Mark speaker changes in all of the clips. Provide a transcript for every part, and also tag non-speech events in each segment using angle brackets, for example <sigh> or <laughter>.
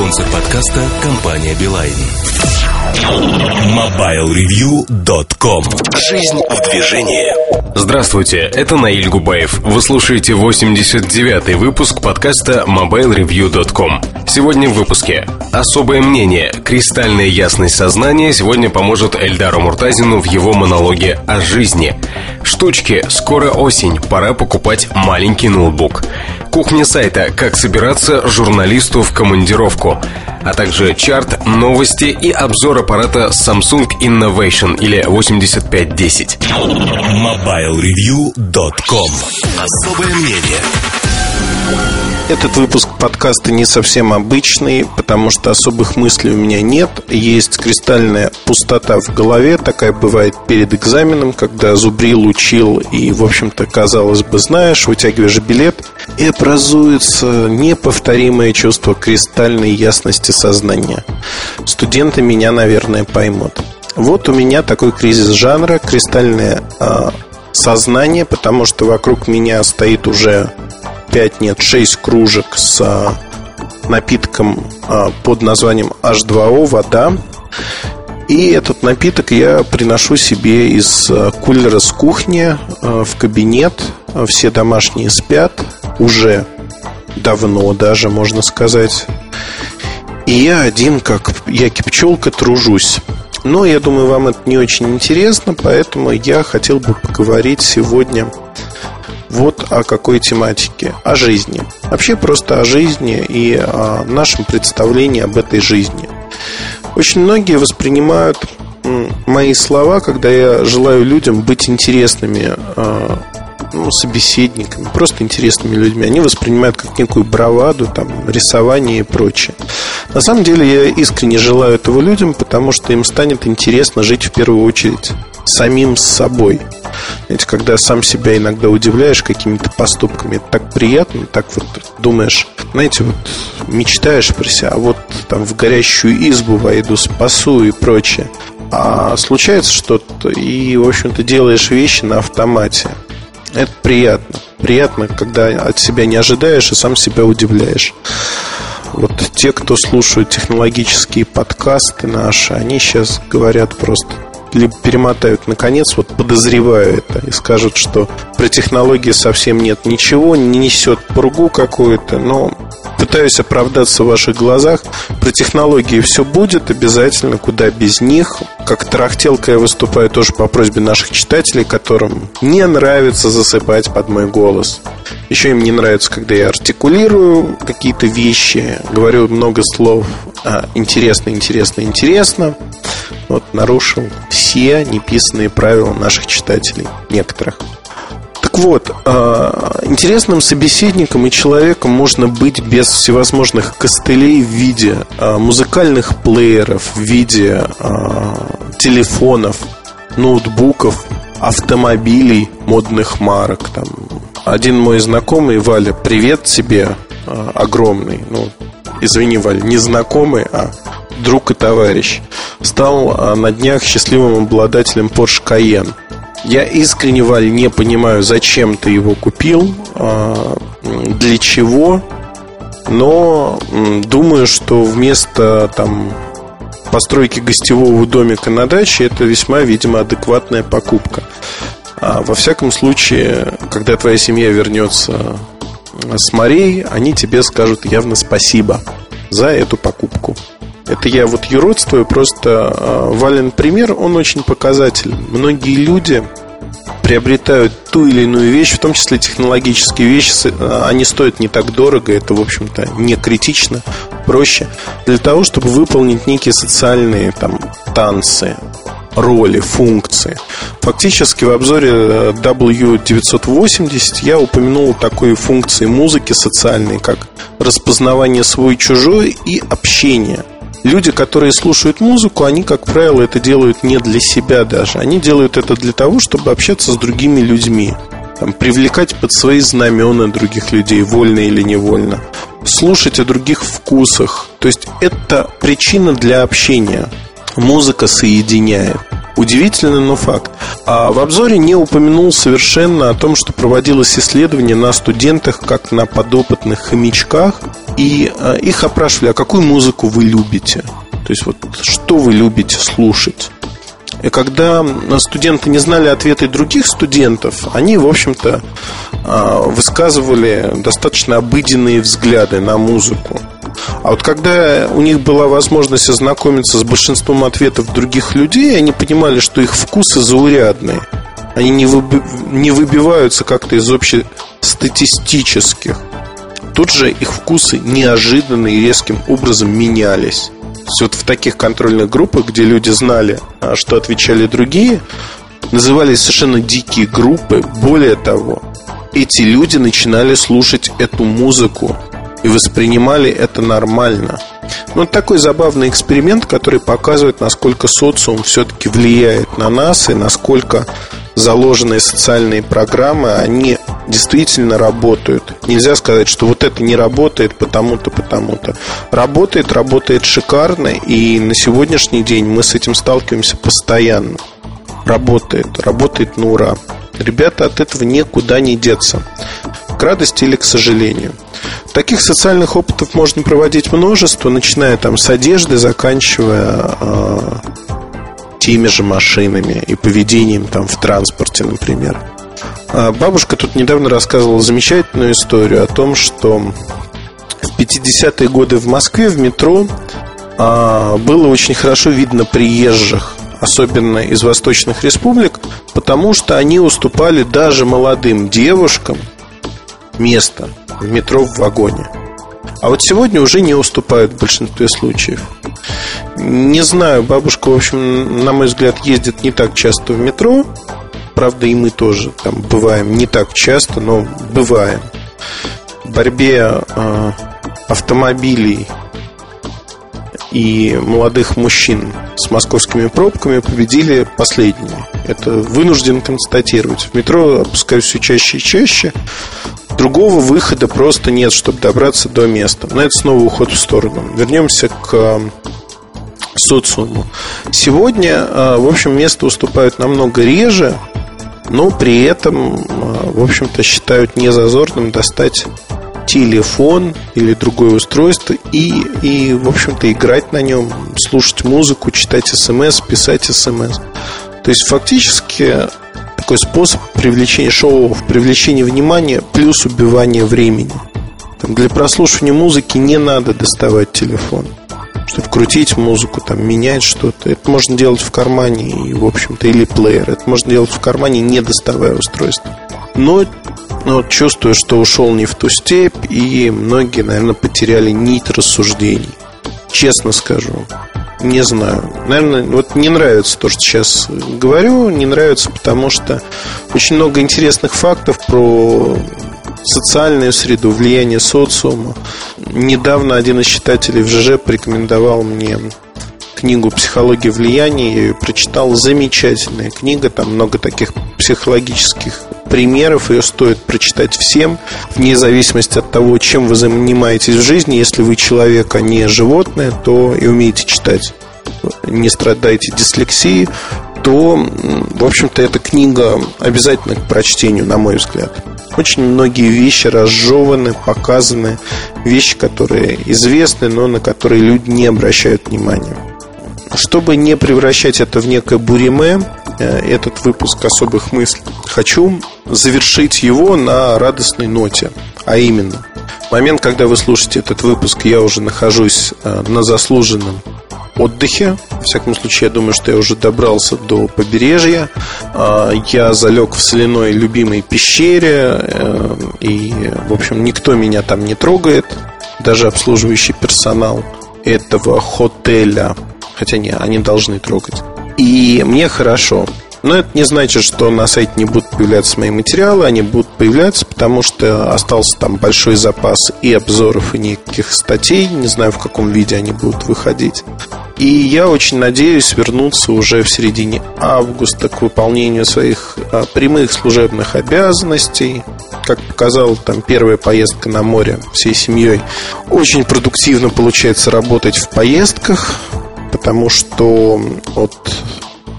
Speaker 1: Спонсор подкаста – компания «Билайн». MobileReview.com Жизнь в движении
Speaker 2: Здравствуйте, это Наиль Губаев. Вы слушаете 89-й выпуск подкаста MobileReview.com. Сегодня в выпуске. Особое мнение. Кристальная ясность сознания сегодня поможет Эльдару Муртазину в его монологе о жизни. Штучки. Скоро осень. Пора покупать маленький ноутбук. Кухня сайта «Как собираться журналисту в командировку», а также чарт, новости и обзор аппарата Samsung Innovation или 8510.
Speaker 1: MobileReview.com Особое мнение
Speaker 3: этот выпуск подкаста не совсем обычный, потому что особых мыслей у меня нет. Есть кристальная пустота в голове, такая бывает перед экзаменом, когда зубрил, учил и, в общем-то, казалось бы, знаешь, вытягиваешь билет, и образуется неповторимое чувство кристальной ясности сознания. Студенты меня, наверное, поймут. Вот у меня такой кризис жанра, кристальное э, сознание, потому что вокруг меня стоит уже 5, нет, 6 кружек с а, напитком а, под названием H2O, вода. И этот напиток я приношу себе из а, кулера с кухни в кабинет. Все домашние спят уже давно даже, можно сказать. И я один, как я пчелка, тружусь. Но я думаю, вам это не очень интересно, поэтому я хотел бы поговорить сегодня вот о какой тематике. О жизни. Вообще просто о жизни и о нашем представлении об этой жизни. Очень многие воспринимают мои слова, когда я желаю людям быть интересными а, ну, собеседниками, просто интересными людьми. Они воспринимают как некую браваду, там, рисование и прочее. На самом деле я искренне желаю этого людям, потому что им станет интересно жить в первую очередь самим собой. Знаете, когда сам себя иногда удивляешь какими-то поступками, это так приятно, так вот думаешь, знаете, вот мечтаешь про себя, а вот там в горящую избу войду, спасу и прочее. А случается что-то, и, в общем-то, делаешь вещи на автомате. Это приятно. Приятно, когда от себя не ожидаешь и сам себя удивляешь. Вот те, кто слушают технологические подкасты наши, они сейчас говорят просто либо перемотают наконец, вот подозреваю это, и скажут, что про технологии совсем нет ничего, не несет пургу какую-то, но пытаюсь оправдаться в ваших глазах. Про технологии все будет обязательно, куда без них. Как тарахтелка я выступаю тоже по просьбе наших читателей, которым не нравится засыпать под мой голос. Еще им не нравится, когда я артикулирую какие-то вещи, говорю много слов а, интересно, интересно, интересно. Вот нарушил все неписанные правила наших читателей, некоторых. Так вот, а, интересным собеседником и человеком можно быть без всевозможных костылей в виде а, музыкальных плееров, в виде телефонов, ноутбуков, автомобилей модных марок. Там. Один мой знакомый, Валя, привет тебе огромный. Ну, извини, Валя, не знакомый, а друг и товарищ, стал а, на днях счастливым обладателем Porsche Cayenne. Я искренне, Валь, не понимаю, зачем ты его купил, а, для чего, но думаю, что вместо там постройки гостевого домика на даче это весьма, видимо, адекватная покупка. А во всяком случае, когда твоя семья вернется с морей, они тебе скажут явно спасибо за эту покупку. Это я вот юродствую, просто э, Вален пример, он очень показательный. Многие люди приобретают ту или иную вещь, в том числе технологические вещи, а, они стоят не так дорого, это, в общем-то, не критично, проще, для того, чтобы выполнить некие социальные там, танцы, роли, функции. Фактически в обзоре э, W980 я упомянул такой функции музыки социальной, как распознавание свой-чужой и общение – люди, которые слушают музыку, они, как правило, это делают не для себя даже. Они делают это для того, чтобы общаться с другими людьми. Там, привлекать под свои знамена других людей, вольно или невольно. Слушать о других вкусах. То есть это причина для общения. Музыка соединяет. Удивительно, но факт. А в обзоре не упомянул совершенно о том, что проводилось исследование на студентах, как на подопытных хомячках, И э, их опрашивали, а какую музыку вы любите? То есть вот что вы любите слушать? И когда студенты не знали ответы других студентов, они, в общем-то, а, высказывали достаточно обыденные взгляды на музыку. А вот когда у них была возможность ознакомиться с большинством ответов других людей, они понимали, что их вкусы заурядные. Они не выбиваются как-то из общестатистических. Тут же их вкусы неожиданно и резким образом менялись есть вот в таких контрольных группах, где люди знали, а, что отвечали другие, назывались совершенно дикие группы. Более того, эти люди начинали слушать эту музыку и воспринимали это нормально. Ну, такой забавный эксперимент, который показывает, насколько социум все-таки влияет на нас и насколько заложенные социальные программы, они действительно работают. Нельзя сказать, что вот это не работает потому-то, потому-то. Работает, работает шикарно, и на сегодняшний день мы с этим сталкиваемся постоянно. Работает, работает на ура. Ребята от этого никуда не деться. К радости или к сожалению. Таких социальных опытов можно проводить множество, начиная там с одежды, заканчивая э, теми же машинами и поведением там в транспорте, например. А бабушка тут недавно рассказывала замечательную историю о том, что в 50-е годы в Москве в метро а, было очень хорошо видно приезжих, особенно из восточных республик, потому что они уступали даже молодым девушкам место в метро в вагоне. А вот сегодня уже не уступают в большинстве случаев. Не знаю, бабушка, в общем, на мой взгляд, ездит не так часто в метро, Правда, и мы тоже там бываем не так часто, но бываем. В борьбе э, автомобилей и молодых мужчин с московскими пробками победили последние. Это вынужден констатировать. В метро опускаюсь все чаще и чаще. Другого выхода просто нет, чтобы добраться до места. Но это снова уход в сторону. Вернемся к социуму. Сегодня, в общем, место уступают намного реже, но при этом, а, в общем-то, считают незазорным достать телефон или другое устройство и, и в общем-то, играть на нем, слушать музыку, читать смс, писать смс. То есть, фактически, такой способ привлечения шоу, привлечения внимания плюс убивания времени. Для прослушивания музыки не надо доставать телефон чтобы крутить музыку, там, менять что-то. Это можно делать в кармане, и, в общем-то, или плеер. Это можно делать в кармане, не доставая устройство. Но но чувствую, что ушел не в ту степь, и многие, наверное, потеряли нить рассуждений. Честно скажу. Не знаю. Наверное, вот не нравится то, что сейчас говорю. Не нравится, потому что очень много интересных фактов про социальную среду, влияние социума. Недавно один из читателей в ЖЖ порекомендовал мне книгу «Психология влияния». Я ее прочитал. Замечательная книга. Там много таких психологических примеров. Ее стоит прочитать всем, вне зависимости от того, чем вы занимаетесь в жизни. Если вы человек, а не животное, то и умеете читать. Не страдаете дислексией, то, в общем-то, эта книга обязательно к прочтению, на мой взгляд. Очень многие вещи разжеваны, показаны, вещи, которые известны, но на которые люди не обращают внимания. Чтобы не превращать это в некое буриме, э, этот выпуск особых мыслей, хочу завершить его на радостной ноте. А именно, в момент, когда вы слушаете этот выпуск, я уже нахожусь э, на заслуженном отдыхе. В всяком случае, я думаю, что я уже добрался до побережья. А, я залег в соляной любимой пещере. Э, и, в общем, никто меня там не трогает. Даже обслуживающий персонал этого хотеля. Хотя не, они должны трогать. И мне хорошо. Но это не значит, что на сайте не будут появляться мои материалы. Они будут появляться, потому что остался там большой запас и обзоров, и никаких статей. Не знаю, в каком виде они будут выходить. И я очень надеюсь вернуться уже в середине августа к выполнению своих а, прямых служебных обязанностей. Как показала там первая поездка на море всей семьей, очень продуктивно получается работать в поездках, потому что от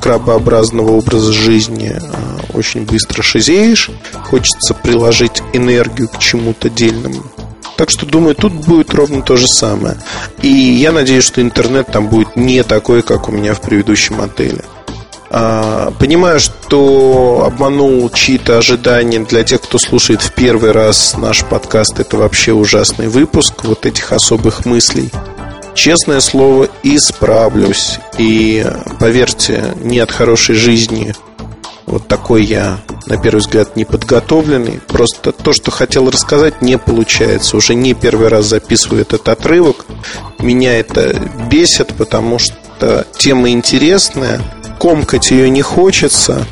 Speaker 3: крабообразного образа жизни а, очень быстро шизеешь, хочется приложить энергию к чему-то дельному Так что, думаю, тут будет ровно то же самое. И я надеюсь, что интернет там будет не такой, как у меня в предыдущем отеле. А, понимаю, что обманул чьи-то ожидания для тех, кто слушает в первый раз наш подкаст. Это вообще ужасный выпуск вот этих особых мыслей. Честное слово, исправлюсь. И поверьте, не от хорошей жизни вот такой я, на первый взгляд, неподготовленный. Просто то, что хотел рассказать, не получается. Уже не первый раз записываю этот отрывок. Меня это бесит, потому что тема интересная, комкать ее не хочется.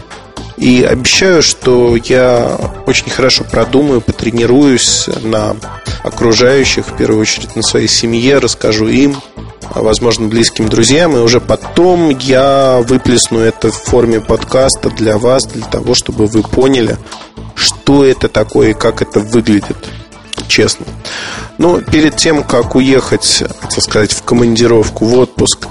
Speaker 3: И обещаю, что я очень хорошо продумаю, потренируюсь на окружающих, в первую очередь на своей семье, расскажу им, а, возможно, близким друзьям, и уже потом я выплесну это в форме подкаста для вас, для того, чтобы вы поняли, что это такое и как это выглядит, честно. Но перед тем, как уехать, так сказать, в командировку, в отпуск,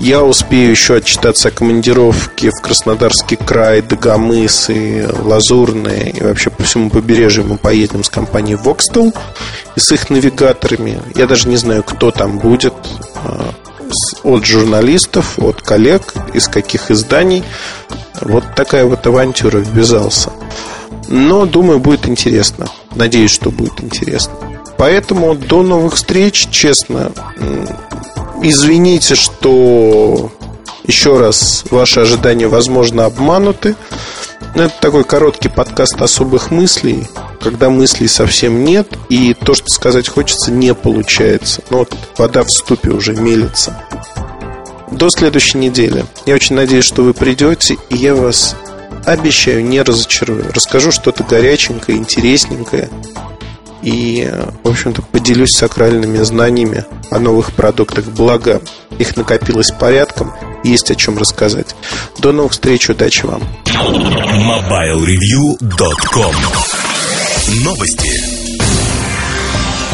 Speaker 3: я успею еще отчитаться о командировке в Краснодарский край, Дагомыс и Лазурный. И вообще по всему побережью мы поедем с компанией Voxtel и с их навигаторами. Я даже не знаю, кто там будет а, от журналистов, от коллег, из каких изданий. Вот такая вот авантюра ввязался. Но, думаю, будет интересно. Надеюсь, что будет интересно. Поэтому до новых встреч, честно, Извините, что еще раз ваши ожидания, возможно, обмануты. Это такой короткий подкаст особых мыслей, когда мыслей совсем нет, и то, что сказать хочется, не получается. Но вот вода в ступе уже мелится. До следующей недели. Я очень надеюсь, что вы придете, и я вас обещаю, не разочарую. Расскажу что-то горяченькое, интересненькое, и, в общем-то, поделюсь сакральными знаниями о новых продуктах. Благо, их накопилось порядком, есть о чем рассказать. До новых встреч, удачи вам.
Speaker 1: MobileReview.com Новости.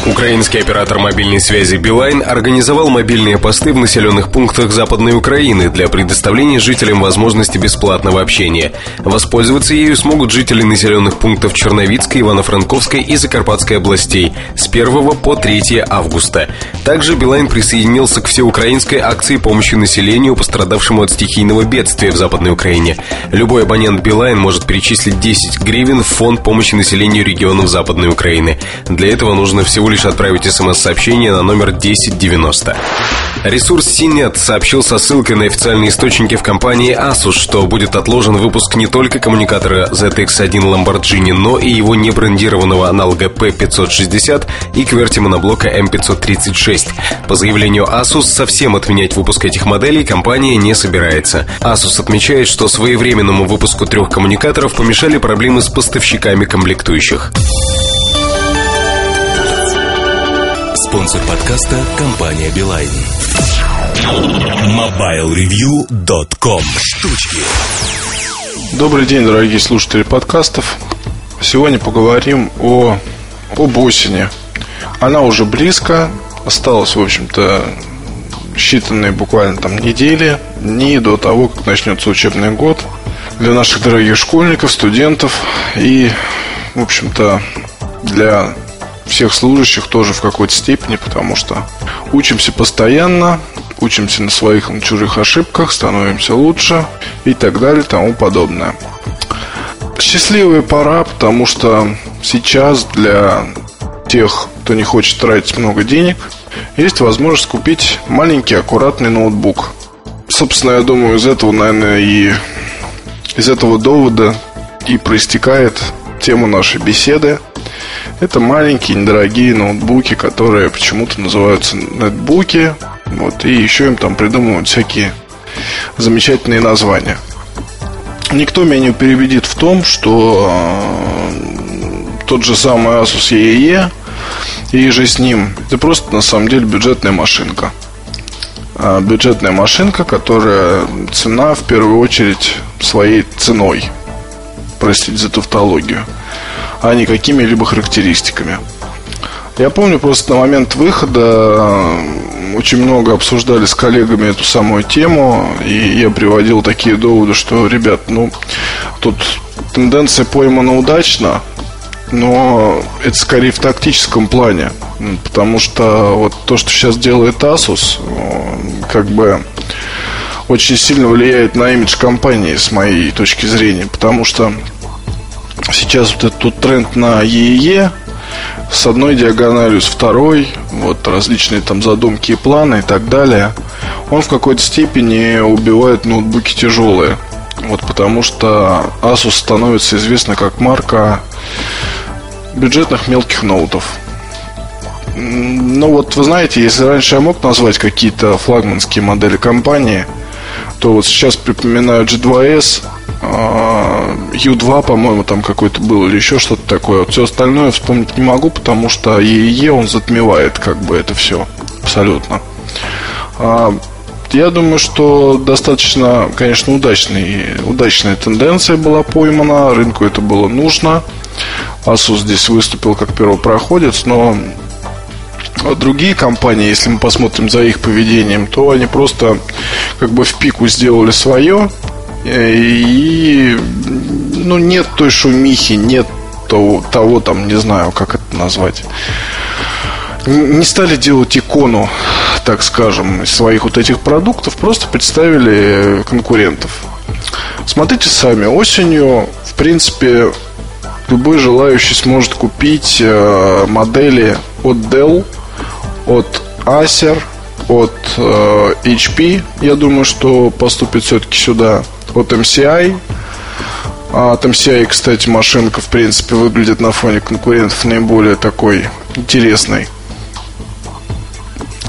Speaker 2: Украинский оператор мобильной связи Билайн организовал мобильные посты в населенных пунктах Западной Украины для предоставления жителям возможности бесплатного общения. Воспользоваться ею смогут жители населенных пунктов Черновицкой, Ивано-Франковской и Закарпатской областей с 1 по 3 августа. Также Билайн присоединился к всеукраинской акции помощи населению, пострадавшему от стихийного бедствия в Западной Украине. Любой абонент Билайн может перечислить 10 гривен в фонд помощи населению регионов Западной Украины. Для этого нужно всего лишь отправить смс-сообщение на номер 1090. Ресурс CNET сообщил со ссылкой на официальные источники в компании Asus, что будет отложен выпуск не только коммуникатора ZX1 Lamborghini, но и его небрендированного аналога P560 и QWERTY моноблока M536. По заявлению Asus, совсем отменять выпуск этих моделей компания не собирается. Asus отмечает, что своевременному выпуску трех коммуникаторов помешали проблемы с поставщиками комплектующих.
Speaker 1: Спонсор подкаста – компания Билайн. MobileReview.com Штучки
Speaker 4: Добрый день, дорогие слушатели подкастов. Сегодня поговорим о, об осени. Она уже близко. Осталось, в общем-то, считанные буквально там недели, дни до того, как начнется учебный год для наших дорогих школьников, студентов и, в общем-то, для всех служащих тоже в какой-то степени, потому что учимся постоянно, учимся на своих, на чужих ошибках, становимся лучше и так далее, тому подобное. Счастливая пора, потому что сейчас для тех, кто не хочет тратить много денег, есть возможность купить маленький аккуратный ноутбук. Собственно, я думаю, из этого, наверное, и из этого довода и проистекает тема нашей беседы. Это маленькие, недорогие ноутбуки, которые почему-то называются нетбуки. Вот, и еще им там придумывают всякие замечательные названия. Никто меня не перебедит в том, что э, тот же самый Asus EEE и же с ним это просто на самом деле бюджетная машинка. А бюджетная машинка, которая цена в первую очередь своей ценой. Простите за тавтологию а не какими-либо характеристиками. Я помню просто на момент выхода очень много обсуждали с коллегами эту самую тему, и я приводил такие доводы, что, ребят, ну, тут тенденция поймана удачно, но это скорее в тактическом плане. Потому что вот то, что сейчас делает Asus, как бы очень сильно влияет на имидж компании, с моей точки зрения. Потому что сейчас вот этот тренд на ЕЕ, с одной диагональю, с второй, вот различные там задумки и планы и так далее, он в какой-то степени убивает ноутбуки тяжелые. Вот потому что Asus становится известна как марка бюджетных мелких ноутов. Ну вот вы знаете, если раньше я мог назвать какие-то флагманские модели компании, то вот сейчас припоминаю G2S, U2, по-моему, там какой-то был или еще что-то такое. Все остальное вспомнить не могу, потому что EE он затмевает как бы это все абсолютно. А, я думаю, что достаточно, конечно, удачный, удачная тенденция была поймана, рынку это было нужно. Asus здесь выступил как первопроходец, но другие компании, если мы посмотрим за их поведением, то они просто как бы в пику сделали свое, и ну, нет той шумихи, нет того, того там, не знаю, как это назвать. Не стали делать икону, так скажем, своих вот этих продуктов, просто представили конкурентов. Смотрите сами, осенью, в принципе, любой желающий сможет купить э, модели от Dell, от Acer, от э, HP. Я думаю, что поступит все-таки сюда от MCI. А от MCI, кстати, машинка, в принципе, выглядит на фоне конкурентов наиболее такой интересной.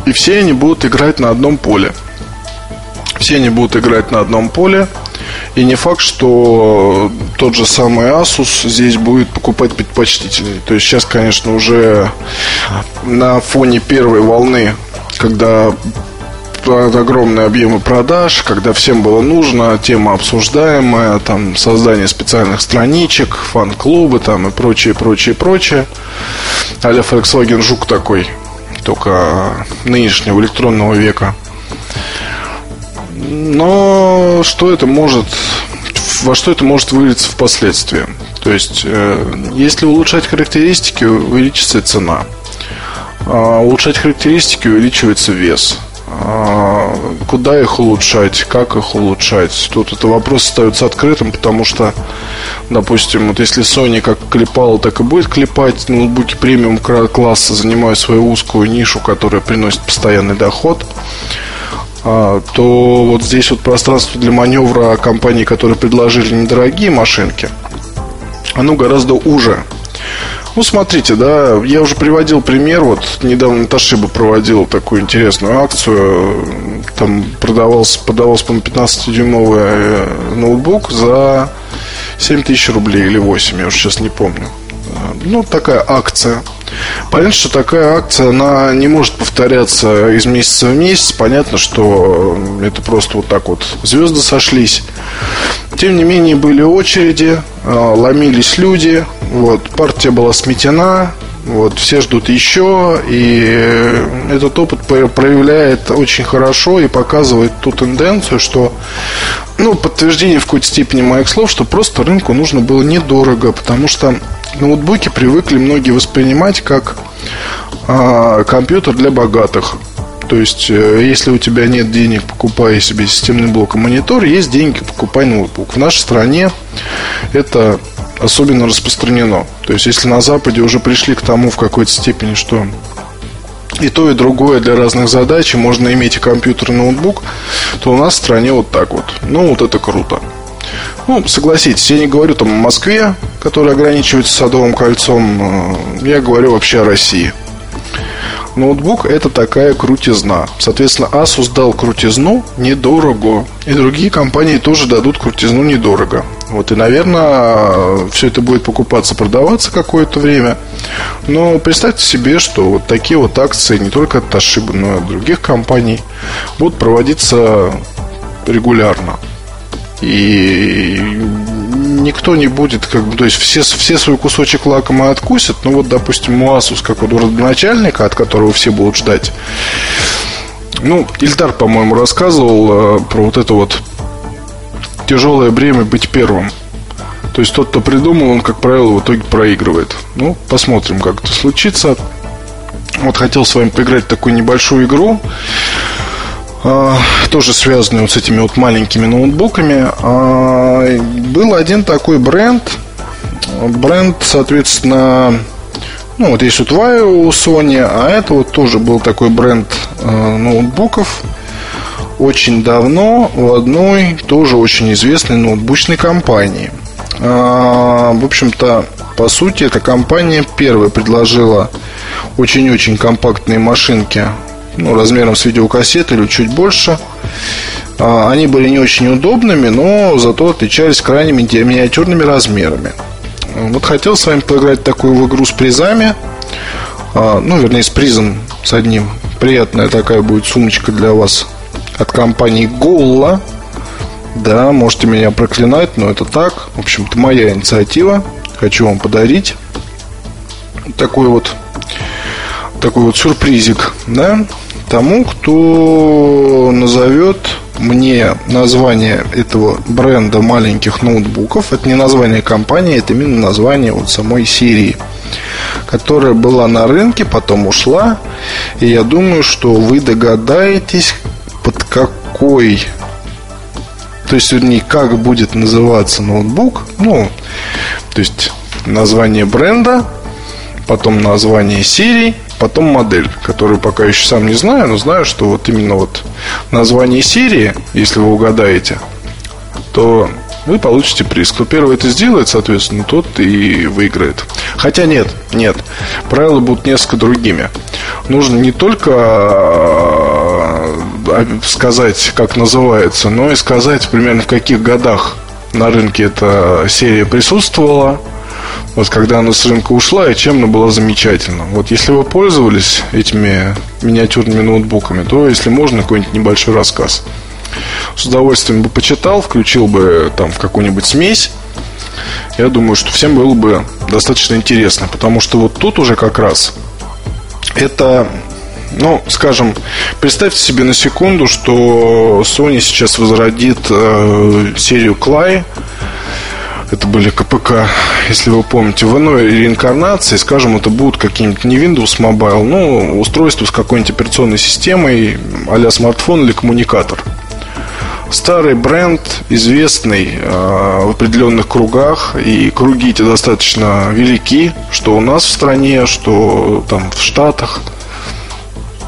Speaker 4: И все они будут играть на одном поле. Все они будут играть на одном поле. И не факт, что тот же самый Asus здесь будет покупать предпочтительнее. То есть сейчас, конечно, уже на фоне первой волны, когда огромные объемы продаж, когда всем было нужно, тема обсуждаемая, там создание специальных страничек, фан-клубы там и прочее, прочее, прочее. Аля Volkswagen Жук такой, только нынешнего электронного века. Но что это может, во что это может вылиться впоследствии? То есть, э, если улучшать характеристики, увеличится цена. А улучшать характеристики, увеличивается вес. А, куда их улучшать, как их улучшать. Тут этот вопрос остается открытым, потому что, допустим, вот если Sony как клепала, так и будет клепать ноутбуки премиум класса, занимая свою узкую нишу, которая приносит постоянный доход, а, то вот здесь вот пространство для маневра компаний, которые предложили недорогие машинки, оно гораздо уже. Ну, смотрите, да, я уже приводил пример, вот недавно Ташиба проводил такую интересную акцию, там продавался, продавался, по-моему, 15-дюймовый э, ноутбук за 7 тысяч рублей или 8, я уже сейчас не помню. Ну, такая акция. Понятно, что такая акция, она не может повторяться из месяца в месяц. Понятно, что это просто вот так вот звезды сошлись. Тем не менее, были очереди, а, ломились люди, вот, партия была сметена, вот, все ждут еще, и этот опыт проявляет очень хорошо и показывает ту тенденцию, что, ну, подтверждение в какой-то степени моих слов, что просто рынку нужно было недорого, потому что ноутбуки привыкли многие воспринимать как а, компьютер для богатых. То есть, э, если у тебя нет денег, покупай себе системный блок и монитор, есть деньги, покупай ноутбук. В нашей стране это особенно распространено. То есть, если на Западе уже пришли к тому в какой-то степени, что и то, и другое для разных задач, можно иметь и компьютер, и ноутбук, то у нас в стране вот так вот. Ну, вот это круто. Ну, согласитесь, я не говорю там о Москве, которая ограничивается Садовым кольцом, э, я говорю вообще о России. Ноутбук это такая крутизна. Соответственно, Asus дал крутизну недорого. И другие компании тоже дадут крутизну недорого. Вот и, наверное, все это будет покупаться, продаваться какое-то время. Но представьте себе, что вот такие вот акции не только от Toshiba, но и от других компаний будут проводиться регулярно. И никто не будет, как бы, то есть все, все свой кусочек лакома откусят. Ну вот, допустим, Asus, как вот родоначальника, от которого все будут ждать. Ну, Ильдар, по-моему, рассказывал э, про вот это вот тяжелое бремя быть первым. То есть тот, кто придумал, он, как правило, в итоге проигрывает. Ну, посмотрим, как это случится. Вот хотел с вами поиграть в такую небольшую игру. А, тоже связанную вот с этими вот маленькими ноутбуками. А, был один такой бренд. Бренд, соответственно, ну, вот есть вот Vaio у Sony, а это вот тоже был такой бренд э, ноутбуков очень давно у одной тоже очень известной ноутбучной компании. В общем-то, по сути, эта компания первая предложила очень-очень компактные машинки ну, размером с видеокассеты или чуть больше. Э, они были не очень удобными, но зато отличались крайне миниатюрными размерами. Вот хотел с вами поиграть такую в игру с призами. А, ну, вернее, с призом с одним. Приятная такая будет сумочка для вас от компании Голла. Да, можете меня проклинать, но это так. В общем-то, моя инициатива. Хочу вам подарить такой вот такой вот сюрпризик, да, тому, кто назовет мне название этого бренда маленьких ноутбуков. Это не название компании, это именно название вот самой серии, которая была на рынке, потом ушла. И я думаю, что вы догадаетесь, под какой то есть, вернее, как будет называться ноутбук. Ну, то есть, название бренда, потом название серии, потом модель, которую пока еще сам не знаю, но знаю, что вот именно вот название серии, если вы угадаете, то вы получите приз. Кто первый это сделает, соответственно, тот и выиграет. Хотя нет, нет. Правила будут несколько другими. Нужно не только а, сказать, как называется, но и сказать примерно в каких годах на рынке эта серия присутствовала, вот когда она с рынка ушла и чем она была замечательна. Вот если вы пользовались этими миниатюрными ноутбуками, то, если можно, какой-нибудь небольшой рассказ. С удовольствием бы почитал, включил бы там в какую-нибудь смесь. Я думаю, что всем было бы достаточно интересно, потому что вот тут уже как раз это ну, скажем, представьте себе на секунду, что Sony сейчас возродит э, серию Clay, это были КПК, если вы помните, в иной реинкарнации, скажем, это будут какие-нибудь не Windows Mobile, но устройство с какой-нибудь операционной системой, а смартфон или коммуникатор. Старый бренд, известный э, в определенных кругах, и круги эти достаточно велики, что у нас в стране, что там в Штатах,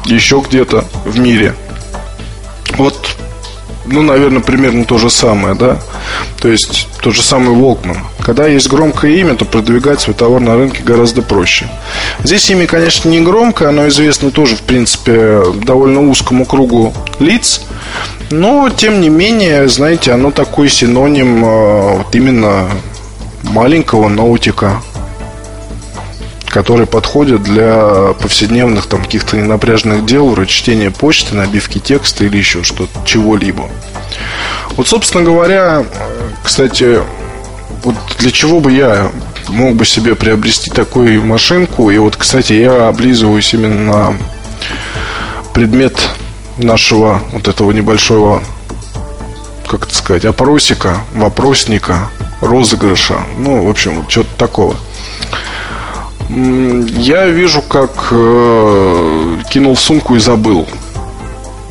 Speaker 4: еще где-то в мире. Вот ну, наверное, примерно то же самое, да. То есть тот же самый Волкман. Когда есть громкое имя, то продвигать свой товар на рынке гораздо проще. Здесь имя, конечно, не громкое, оно известно тоже, в принципе, довольно узкому кругу лиц. Но, тем не менее, знаете, оно такой синоним э, вот именно маленького ноутика которые подходят для повседневных там каких-то ненапряженных дел, вроде чтения почты, набивки текста или еще что-то, чего-либо. Вот, собственно говоря, кстати, вот для чего бы я мог бы себе приобрести такую машинку, и вот, кстати, я облизываюсь именно на предмет нашего вот этого небольшого, как это сказать, опросика, вопросника, розыгрыша, ну, в общем, вот что-то такого – я вижу, как э, кинул сумку и забыл.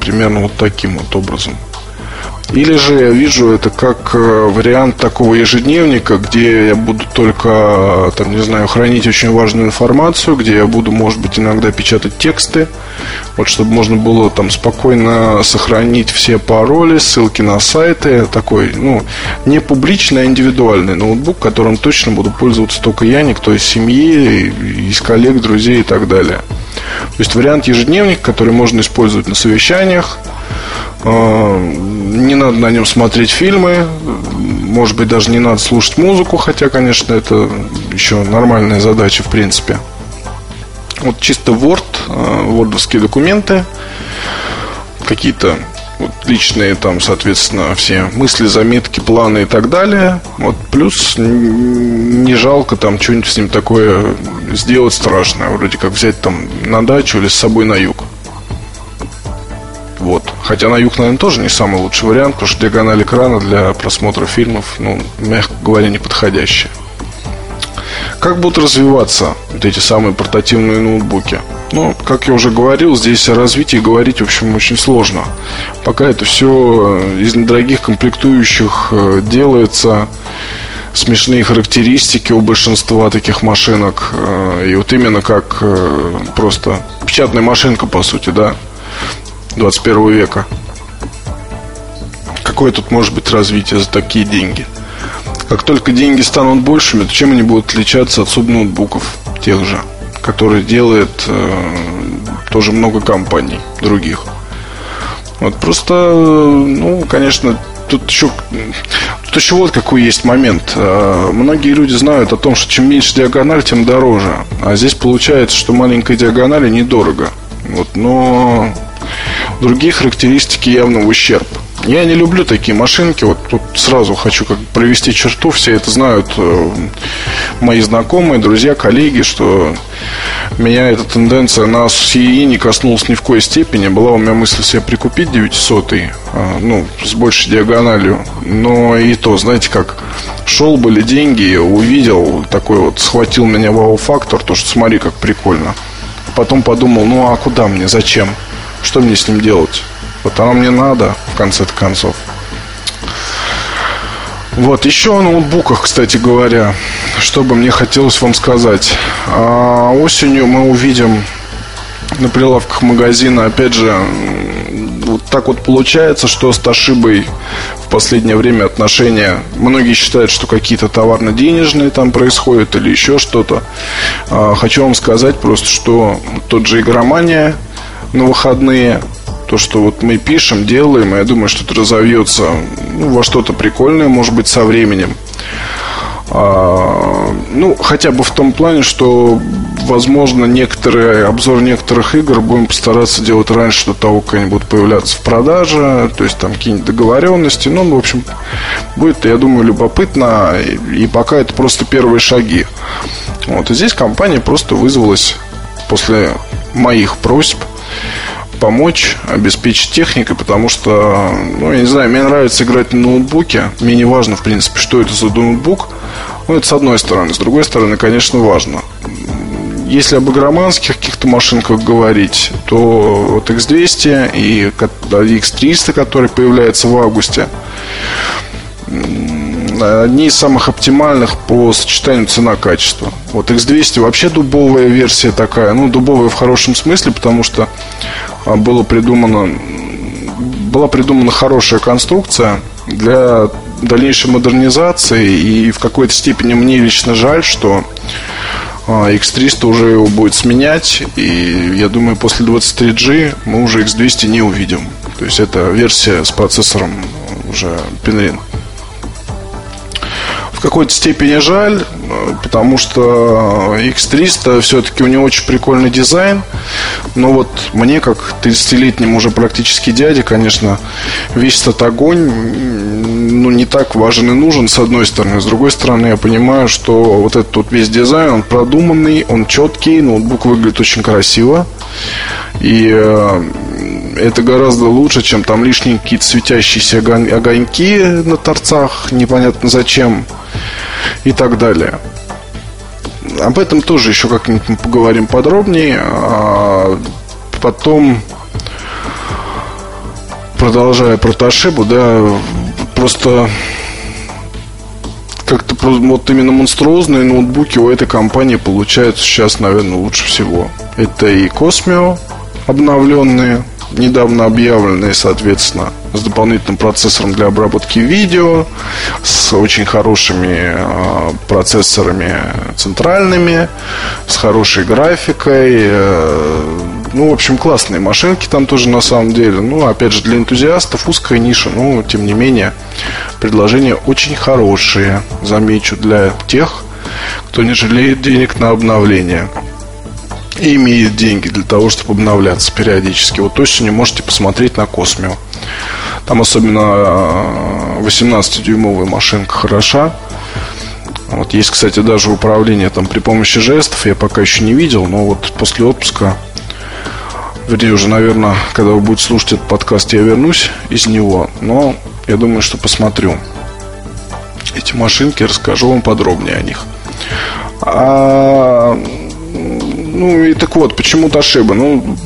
Speaker 4: Примерно вот таким вот образом. Или же я вижу это как э, вариант такого ежедневника, где я буду только, там, не знаю, хранить очень важную информацию, где я буду, может быть, иногда печатать тексты, вот чтобы можно было там спокойно сохранить все пароли, ссылки на сайты, такой, ну, не публичный, а индивидуальный ноутбук, которым точно буду пользоваться только я, никто из семьи, из коллег, друзей и так далее. То есть вариант ежедневник, который можно использовать на совещаниях, а, не надо на нем смотреть фильмы, может быть, даже не надо слушать музыку, хотя, конечно, это еще нормальная задача, в принципе. Вот чисто Word, вордовские а, документы, какие-то вот личные там, соответственно, все мысли, заметки, планы и так далее. Вот плюс не жалко там что-нибудь с ним такое сделать страшное, вроде как взять там на дачу или с собой на юг. Вот. Хотя на юг, наверное, тоже не самый лучший вариант, потому что диагональ экрана для просмотра фильмов, ну, мягко говоря, не подходящая. Как будут развиваться вот эти самые портативные ноутбуки? Ну, как я уже говорил, здесь о развитии говорить, в общем, очень сложно. Пока это все из недорогих комплектующих э, делается, смешные характеристики у большинства таких машинок. Э, и вот именно как э, просто печатная машинка, по сути, да, 21 века. Какое тут может быть развитие за такие деньги? Как только деньги станут большими, то чем они будут отличаться от субноутбуков тех же, которые делает э, тоже много компаний других. Вот просто, ну, конечно, тут еще, тут еще вот какой есть момент. Э, многие люди знают о том, что чем меньше диагональ, тем дороже. А здесь получается, что маленькая диагональ недорого. Вот, но другие характеристики явно в ущерб. Я не люблю такие машинки. Вот тут сразу хочу как провести черту. Все это знают э, мои знакомые, друзья, коллеги, что меня эта тенденция на CE не коснулась ни в коей степени. Была у меня мысль себе прикупить 900 э, ну, с большей диагональю. Но и то, знаете как, шел были деньги, увидел такой вот, схватил меня вау-фактор, то, что смотри, как прикольно. Потом подумал, ну а куда мне, зачем? Что мне с ним делать? Вот оно мне надо, в конце концов. Вот, еще о ноутбуках, кстати говоря, что бы мне хотелось вам сказать. А, осенью мы увидим на прилавках магазина, опять же, так вот получается, что с Тошибой в последнее время отношения, многие считают, что какие-то товарно-денежные там происходят или еще что-то. А, хочу вам сказать просто, что тот же игромания на выходные то, что вот мы пишем, делаем, я думаю, что это разовьется ну, во что-то прикольное, может быть, со временем. А, ну, хотя бы в том плане, что, возможно, некоторые, обзор некоторых игр будем постараться делать раньше до того, как они будут появляться в продаже, то есть там какие-нибудь договоренности. Ну, в общем, будет, я думаю, любопытно, и, и пока это просто первые шаги. Вот, и здесь компания просто вызвалась после моих просьб помочь, обеспечить техникой, потому что, ну, я не знаю, мне нравится играть на ноутбуке. Мне не важно, в принципе, что это за ноутбук. Ну, это с одной стороны. С другой стороны, конечно, важно. Если об игроманских каких-то машинках говорить, то вот X200 и X300, который появляется в августе, одни из самых оптимальных по сочетанию цена-качество. Вот X200 вообще дубовая версия такая, ну, дубовая в хорошем смысле, потому что а, было придумано, была придумана хорошая конструкция для дальнейшей модернизации, и в какой-то степени мне лично жаль, что X300 а, уже его будет сменять, и я думаю, после 23G мы уже X200 не увидим. То есть это версия с процессором уже Penryn какой-то степени жаль, потому что X300 все-таки у него очень прикольный дизайн. Но вот мне, как 30-летнему уже практически дяде, конечно, весь этот огонь ну, не так важен и нужен, с одной стороны. С другой стороны, я понимаю, что вот этот вот весь дизайн, он продуманный, он четкий, ноутбук выглядит очень красиво. И э, это гораздо лучше, чем там лишние какие-то светящиеся огоньки на торцах, непонятно зачем и так далее. Об этом тоже еще как-нибудь мы поговорим подробнее. А потом, продолжая про Тошибу, да, просто как-то вот именно монструозные ноутбуки у этой компании получаются сейчас, наверное, лучше всего. Это и Cosmio обновленные, недавно объявленные, соответственно, с дополнительным процессором для обработки видео, с очень хорошими э, процессорами центральными, с хорошей графикой. Э, ну, в общем, классные машинки там тоже на самом деле. Ну, опять же, для энтузиастов узкая ниша, но, тем не менее, предложения очень хорошие, замечу, для тех, кто не жалеет денег на обновление и имеет деньги для того, чтобы обновляться периодически. Вот осенью можете посмотреть на Космио. Там особенно 18-дюймовая машинка хороша. Вот есть, кстати, даже управление там при помощи жестов. Я пока еще не видел, но вот после отпуска Вернее, уже, наверное, когда вы будете слушать этот подкаст, я вернусь из него. Но я думаю, что посмотрю эти машинки, расскажу вам подробнее о них. А, ну и так вот, почему Toshiba? Ну,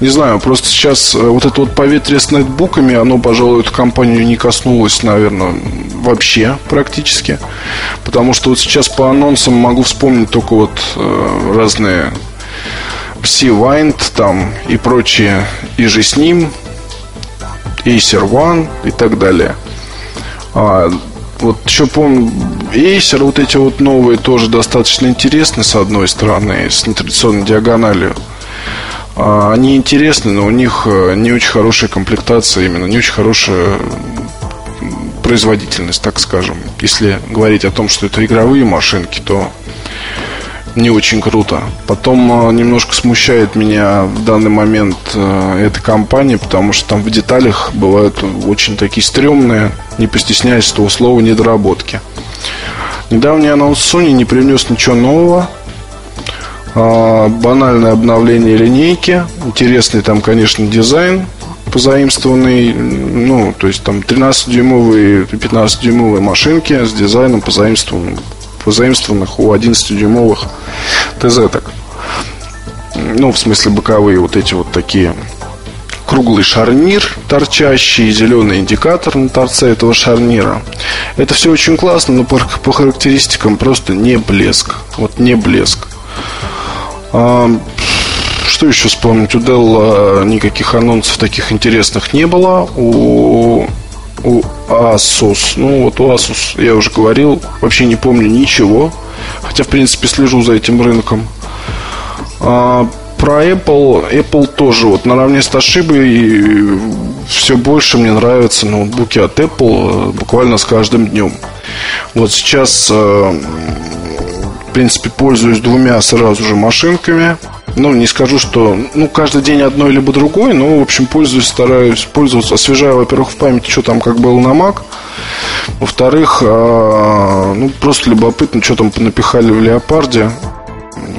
Speaker 4: не знаю, просто сейчас э, вот это вот поветрие с нетбуками, оно, пожалуй, эту компанию не коснулось, наверное, вообще практически. Потому что вот сейчас по анонсам могу вспомнить только вот э, разные Sea-Wind там и прочие, и же с ним, Acer One и так далее. А, вот еще помню, Acer, вот эти вот новые тоже достаточно интересны, с одной стороны, с нетрадиционной диагональю. А, они интересны, но у них э, не очень хорошая комплектация, именно не очень хорошая производительность, так скажем. Если говорить о том, что это игровые машинки, то не очень круто. Потом э, немножко смущает меня в данный момент э, эта компания, потому что там в деталях бывают очень такие стрёмные, не постесняясь этого слова, недоработки. Недавний анонс Sony не принес ничего нового. А, банальное обновление линейки. Интересный там, конечно, дизайн позаимствованный, ну, то есть там 13-дюймовые, 15-дюймовые машинки с дизайном позаимствованным позаимствованных у 11-дюймовых ТЗ-так. Ну, в смысле боковые вот эти вот такие круглый шарнир торчащий, зеленый индикатор на торце этого шарнира. Это все очень классно, но по, по характеристикам просто не блеск. Вот не блеск. А, что еще вспомнить? У Dell никаких анонсов таких интересных не было. У у Asus. Ну, вот у Asus, я уже говорил, вообще не помню ничего. Хотя, в принципе, слежу за этим рынком. А, про Apple, Apple тоже вот наравне с Toshiba и все больше мне нравятся ноутбуки от Apple э, буквально с каждым днем. Вот сейчас, э, в принципе, пользуюсь двумя сразу же машинками ну, не скажу, что, ну, каждый день одно либо другое, но, в общем, пользуюсь, стараюсь пользоваться, освежаю, во-первых, в памяти, что там как было на Mac, во-вторых, а, ну, просто любопытно, что там напихали в Леопарде,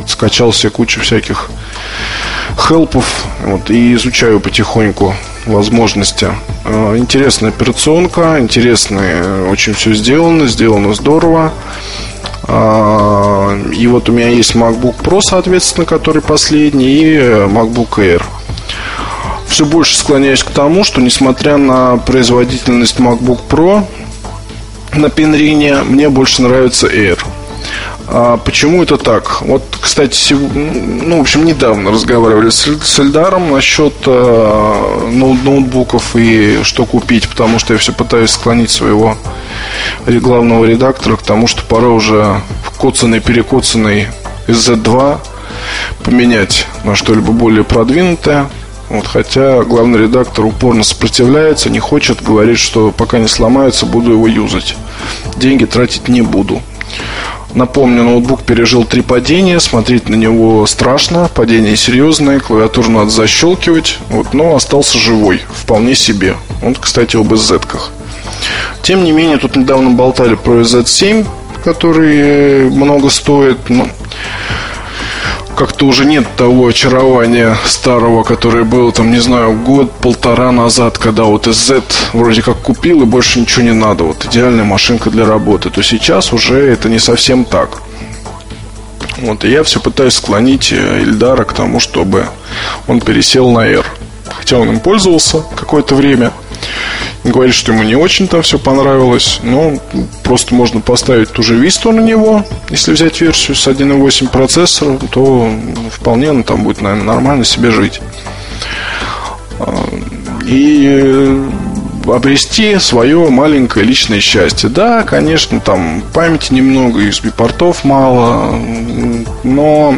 Speaker 4: скачал себе кучу всяких хелпов, вот, и изучаю потихоньку возможности. А, интересная операционка, интересно, очень все сделано, сделано здорово. А, и вот у меня есть MacBook Pro, соответственно, который последний, и MacBook Air. Все больше склоняюсь к тому, что несмотря на производительность MacBook Pro на пенрине, мне больше нравится Air. А почему это так? Вот, кстати, ну, в общем, недавно разговаривали с, Эльдаром насчет э, ноутбуков и что купить, потому что я все пытаюсь склонить своего главного редактора к тому, что пора уже коцанный, перекоцанный Z2 поменять на что-либо более продвинутое. Вот, хотя главный редактор упорно сопротивляется, не хочет, говорит, что пока не сломается, буду его юзать. Деньги тратить не буду. Напомню, ноутбук пережил три падения, смотреть на него страшно, падение серьезное, клавиатуру надо защелкивать, вот, но остался живой, вполне себе. Он, кстати, об SZ-ках. Тем не менее, тут недавно болтали про Z7, который много стоит, но как-то уже нет того очарования старого, которое было там, не знаю, год-полтора назад, когда вот Z вроде как купил и больше ничего не надо. Вот идеальная машинка для работы. То сейчас уже это не совсем так. Вот, и я все пытаюсь склонить э, Ильдара к тому, чтобы он пересел на R. Хотя он им пользовался какое-то время. Говорит, что ему не очень там все понравилось. Но просто можно поставить ту же Vista на него. Если взять версию с 1.8 процессором, то вполне он там будет, наверное, нормально себе жить. А, и обрести свое маленькое личное счастье. Да, конечно, там памяти немного, USB-портов мало, но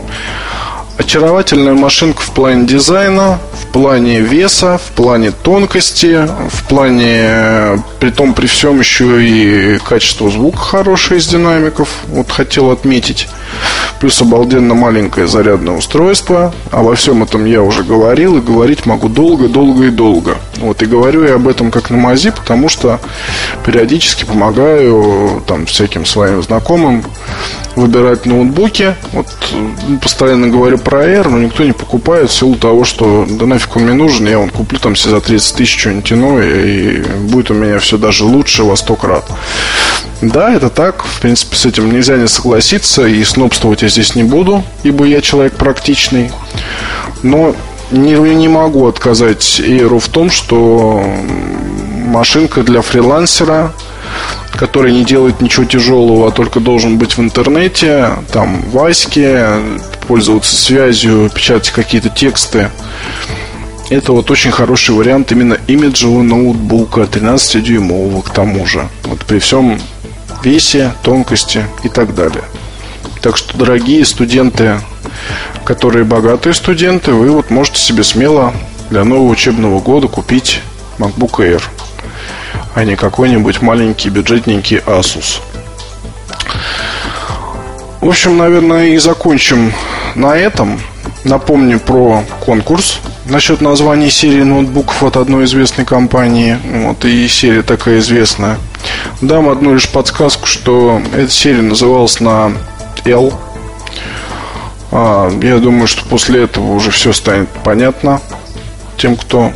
Speaker 4: очаровательная машинка в плане дизайна, в плане веса, в плане тонкости, в плане, при том, при всем еще и качество звука хорошее из динамиков. Вот хотел отметить. плюс обалденно маленькое зарядное устройство. Во всем этом я уже говорил и говорить могу долго, долго и долго. Вот и говорю я об этом как на мази, потому что периодически помогаю там всяким своим знакомым выбирать ноутбуки. Вот постоянно говорю про Air, но никто не покупает в силу того, что да нафиг он мне нужен, я он куплю там себе за 30 тысяч что-нибудь иное, и будет у меня все даже лучше во 100 крат. Да, это так. В принципе, с этим нельзя не согласиться. И снобствовать я здесь не буду, ибо я человек практичный. Но не, не могу отказать Эйру в том, что машинка для фрилансера, который не делает ничего тяжелого, а только должен быть в интернете, там, в Аське, пользоваться связью, печатать какие-то тексты. Это вот очень хороший вариант именно имиджевого ноутбука 13-дюймового к тому же. Вот при всем весе, тонкости и так далее. Так что, дорогие студенты, которые богатые студенты, вы вот можете себе смело для нового учебного года купить MacBook Air, а не какой-нибудь маленький бюджетненький Asus. В общем, наверное, и закончим на этом. Напомню про конкурс насчет названия серии ноутбуков от одной известной компании. Вот, и серия такая известная. Дам одну лишь подсказку, что эта серия называлась на L. А, я думаю, что после этого уже все станет понятно тем, кто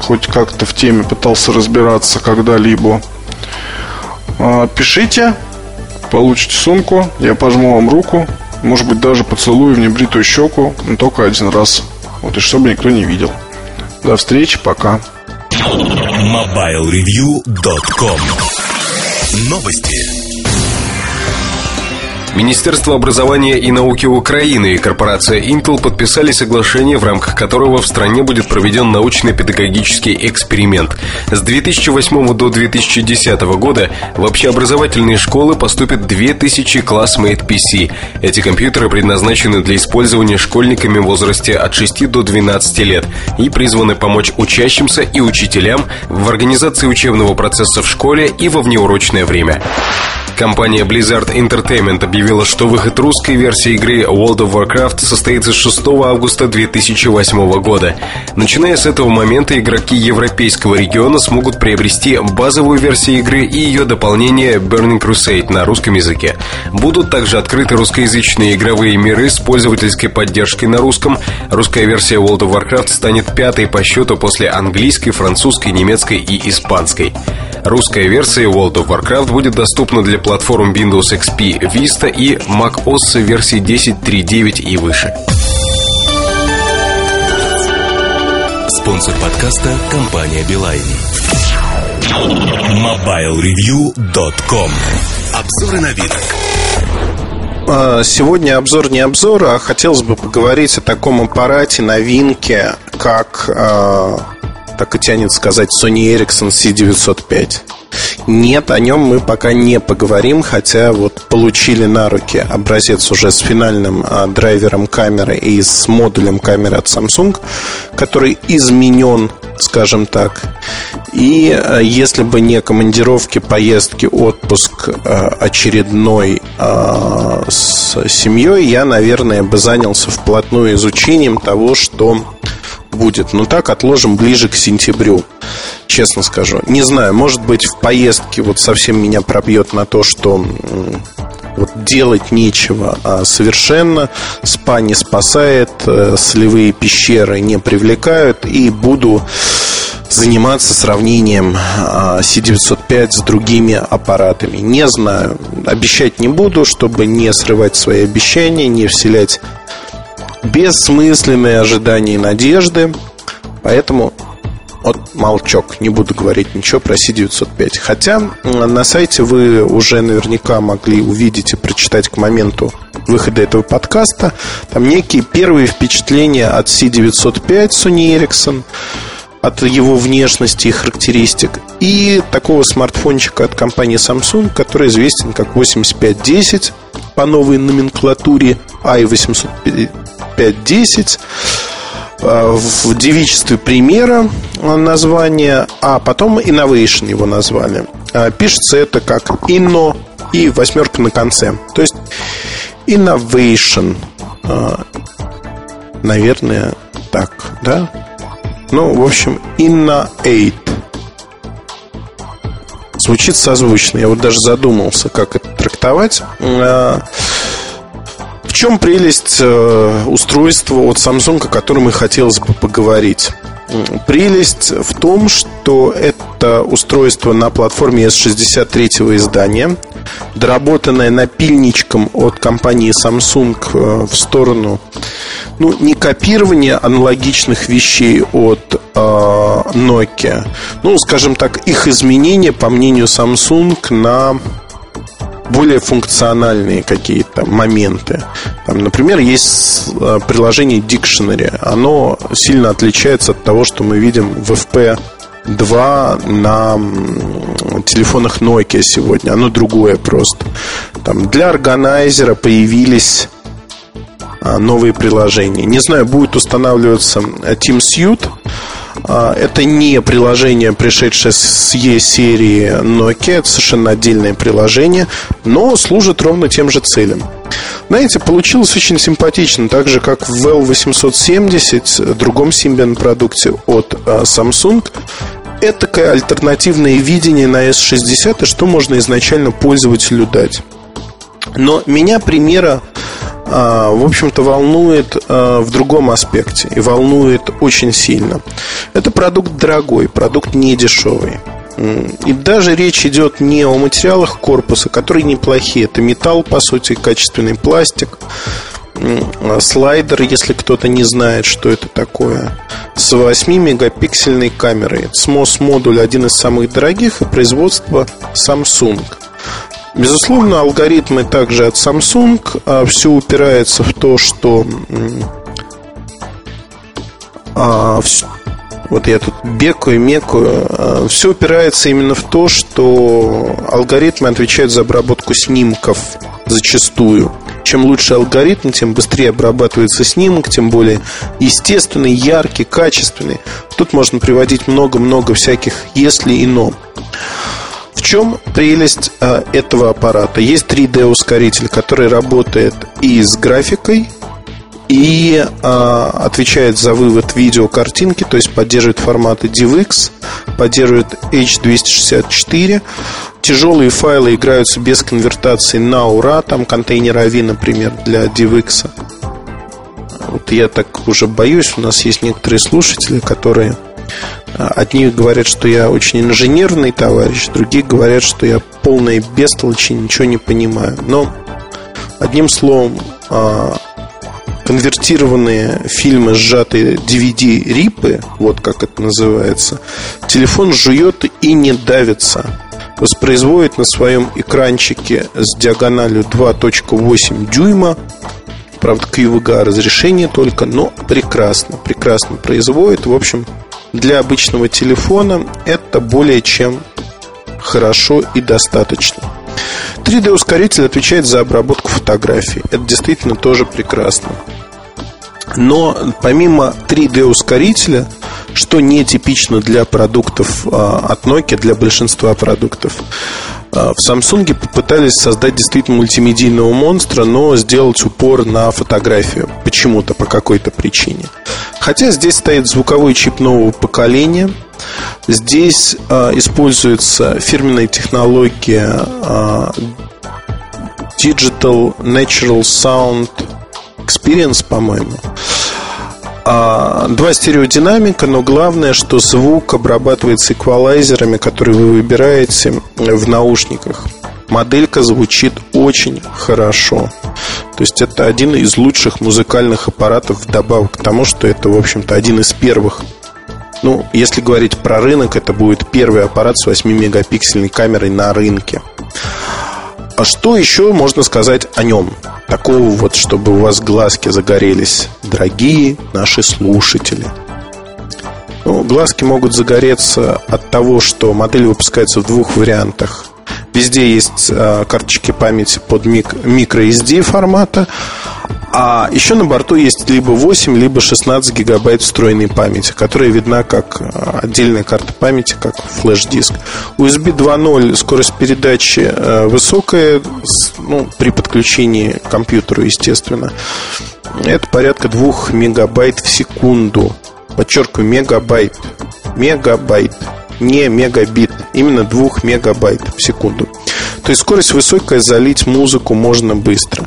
Speaker 4: хоть как-то в теме пытался разбираться когда-либо. А, пишите, получите сумку, я пожму вам руку, может быть даже поцелую в небритую щеку, но только один раз. Вот и чтобы никто не видел. До встречи, пока.
Speaker 1: MobileReview.com Новости.
Speaker 2: Министерство образования и науки Украины и корпорация Intel подписали соглашение, в рамках которого в стране будет проведен научно-педагогический эксперимент. С 2008 до 2010 года в общеобразовательные школы поступит 2000 Classmate PC. Эти компьютеры предназначены для использования школьниками в возрасте от 6 до 12 лет и призваны помочь учащимся и учителям в организации учебного процесса в школе и во внеурочное время. Компания Blizzard Entertainment объявила, что выход русской версии игры World of Warcraft состоится 6 августа 2008 года. Начиная с этого момента игроки европейского региона смогут приобрести базовую версию игры и ее дополнение Burning Crusade на русском языке. Будут также открыты русскоязычные игровые миры с пользовательской поддержкой на русском. Русская версия World of Warcraft станет пятой по счету после английской, французской, немецкой и испанской. Русская версия World of Warcraft будет доступна для платформ Windows XP Vista и Mac OS версии 10.3.9 и выше.
Speaker 1: Спонсор подкаста – компания Билайн. MobileReview.com Обзоры на вид.
Speaker 3: А, сегодня обзор не обзор, а хотелось бы поговорить о таком аппарате, новинке, как а, так и тянет сказать Sony Ericsson C905. Нет, о нем мы пока не поговорим, хотя вот получили на руки образец уже с финальным а, драйвером камеры и с модулем камеры от Samsung, который изменен, скажем так. И а, если бы не командировки, поездки, отпуск а, очередной а, с семьей, я, наверное, бы занялся вплотную изучением того, что будет. Но так отложим ближе к сентябрю. Честно скажу. Не знаю, может быть, в поездке вот совсем меня пробьет на то, что вот делать нечего а совершенно. Спа не спасает, э, солевые пещеры не привлекают. И буду заниматься сравнением C905 а, с другими аппаратами. Не знаю, обещать не буду, чтобы не срывать свои обещания, не вселять бессмысленные ожидания и надежды. Поэтому вот молчок, не буду говорить ничего про C905. Хотя на сайте вы уже наверняка могли увидеть и прочитать к моменту выхода этого подкаста. Там некие первые впечатления от C905 Sony Ericsson, от его внешности и характеристик, и такого смартфончика от компании Samsung, который известен как 8510 по новой номенклатуре i850 5.10 э, в девичестве примера название, а потом Innovation его назвали. Э, пишется это как Inno и восьмерка на конце. То есть Innovation. А, наверное, так, да? Ну, в общем, Inna8. Звучит созвучно. Я вот даже задумался, как это трактовать. Чем прелесть э, устройства от Samsung, о котором и хотелось бы поговорить? Прелесть в том, что это устройство на платформе S63 издания, доработанное напильничком от компании Samsung э, в сторону, ну, не копирования аналогичных вещей от э, Nokia, ну, скажем так, их изменения, по мнению Samsung, на более функциональные какие-то моменты. Там, например, есть э, приложение Dictionary. Оно сильно отличается от того, что мы видим в FP 2 на телефонах Nokia сегодня. Оно другое просто. Там для органайзера появились а, новые приложения. Не знаю, будет устанавливаться TeamSuite а, это не приложение, пришедшее с E-серии Nokia, это совершенно отдельное приложение, но служит ровно тем же целям. Знаете, получилось очень симпатично, так же как в L870, другом Symbian продукте от а, Samsung. Это такое альтернативное видение на S60, и что можно изначально пользователю дать. Но меня примера а, в общем-то, волнует а, в другом аспекте и волнует очень сильно. Это продукт дорогой, продукт не дешевый. И даже речь идет не о материалах корпуса, которые неплохие. Это металл, по сути, качественный пластик. А слайдер, если кто-то не знает, что это такое, с 8-мегапиксельной камерой. SMOS модуль один из самых дорогих и производство Samsung – Безусловно, алгоритмы также от Samsung. А все упирается в то, что а, вот я тут бекаю, мекаю. А, все упирается именно в то, что алгоритмы отвечают за обработку снимков зачастую. Чем лучше алгоритм, тем быстрее обрабатывается снимок, тем более естественный, яркий, качественный. Тут можно приводить много-много всяких «если» и «но». В чем прелесть э, этого аппарата? Есть 3D-ускоритель, который работает и с графикой, и э, отвечает за вывод видеокартинки, то есть поддерживает форматы DivX, поддерживает H264. Тяжелые файлы играются без конвертации на ура, там контейнер AVI, например, для DivX. Вот я так уже боюсь, у нас есть некоторые слушатели, которые Одни говорят, что я очень инженерный товарищ, другие говорят, что я полная бестолочь и ничего не понимаю. Но, одним словом, а, конвертированные фильмы, сжатые DVD-рипы, вот как это называется, телефон жует и не давится. Воспроизводит на своем экранчике с диагональю 2.8 дюйма Правда, QVGA разрешение только, но прекрасно, прекрасно производит. В общем, для обычного телефона это более чем хорошо и достаточно. 3D-ускоритель отвечает за обработку фотографий. Это действительно тоже прекрасно. Но помимо 3D-ускорителя, что не типично для продуктов а, от Nokia, для большинства продуктов, в Samsung попытались создать действительно мультимедийного монстра, но сделать упор на фотографию. Почему-то, по какой-то причине. Хотя здесь стоит звуковой чип нового поколения. Здесь э, используется фирменная технология э, Digital Natural Sound Experience, по-моему. А, два стереодинамика, но главное, что звук обрабатывается эквалайзерами, которые вы выбираете в наушниках. Моделька звучит очень хорошо. То есть это один из лучших музыкальных аппаратов вдобавок к тому, что это, в общем-то, один из первых. Ну, если говорить про рынок, это будет первый аппарат с 8-мегапиксельной камерой на рынке. А что еще можно сказать о нем? Такого вот, чтобы у вас глазки загорелись, дорогие наши слушатели. Ну, глазки могут загореться от того, что модель выпускается в двух вариантах. Везде есть э, карточки памяти под мик- microSD формата, А еще на борту есть либо 8, либо 16 гигабайт встроенной памяти, которая видна как э, отдельная карта памяти, как флеш-диск. USB 2.0 скорость передачи э, высокая, ну, при подключении к компьютеру, естественно. Это порядка 2 мегабайт в секунду. Подчеркиваю, мегабайт. Мегабайт. Не мегабит. Именно 2 мегабайт в секунду. То есть скорость высокая, залить музыку можно быстро.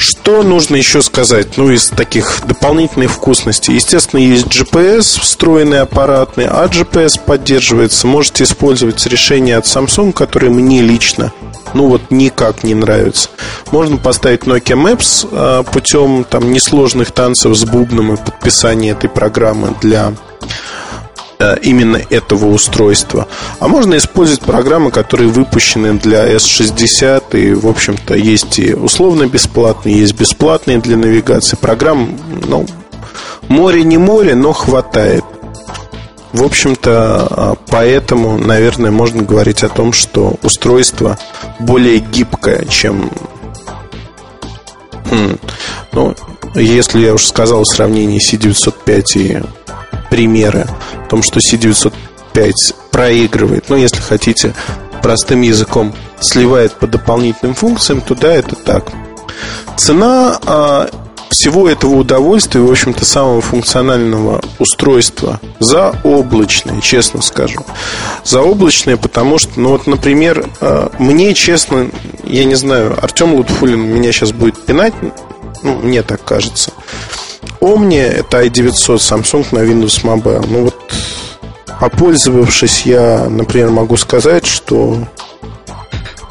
Speaker 3: Что нужно еще сказать? Ну, из таких дополнительных вкусностей. Естественно, есть GPS, встроенный аппаратный, а GPS поддерживается. Можете использовать решение от Samsung, которое мне лично ну вот никак не нравится. Можно поставить Nokia Maps а, путем там несложных танцев с бубном и подписания этой программы для именно этого устройства. А можно использовать программы, которые выпущены для S60 и, в общем-то, есть и условно бесплатные, есть бесплатные для навигации. Программ, ну, море не море, но хватает. В общем-то, а, поэтому, наверное, можно говорить о том, что устройство более гибкое, чем... Ну, если я уже сказал в сравнении C905 и примеры о том, что C905 проигрывает, ну, если хотите, простым языком сливает по дополнительным функциям, то да, это так. Цена а, всего этого удовольствия, в общем-то, самого функционального устройства заоблачное, честно скажу. Заоблачное, потому что, ну вот, например, а, мне, честно, я не знаю, Артем Лутфулин меня сейчас будет пинать, ну, мне так кажется. Omni это i900 Samsung на Windows Mobile. Ну вот, попользовавшись, я, например, могу сказать, что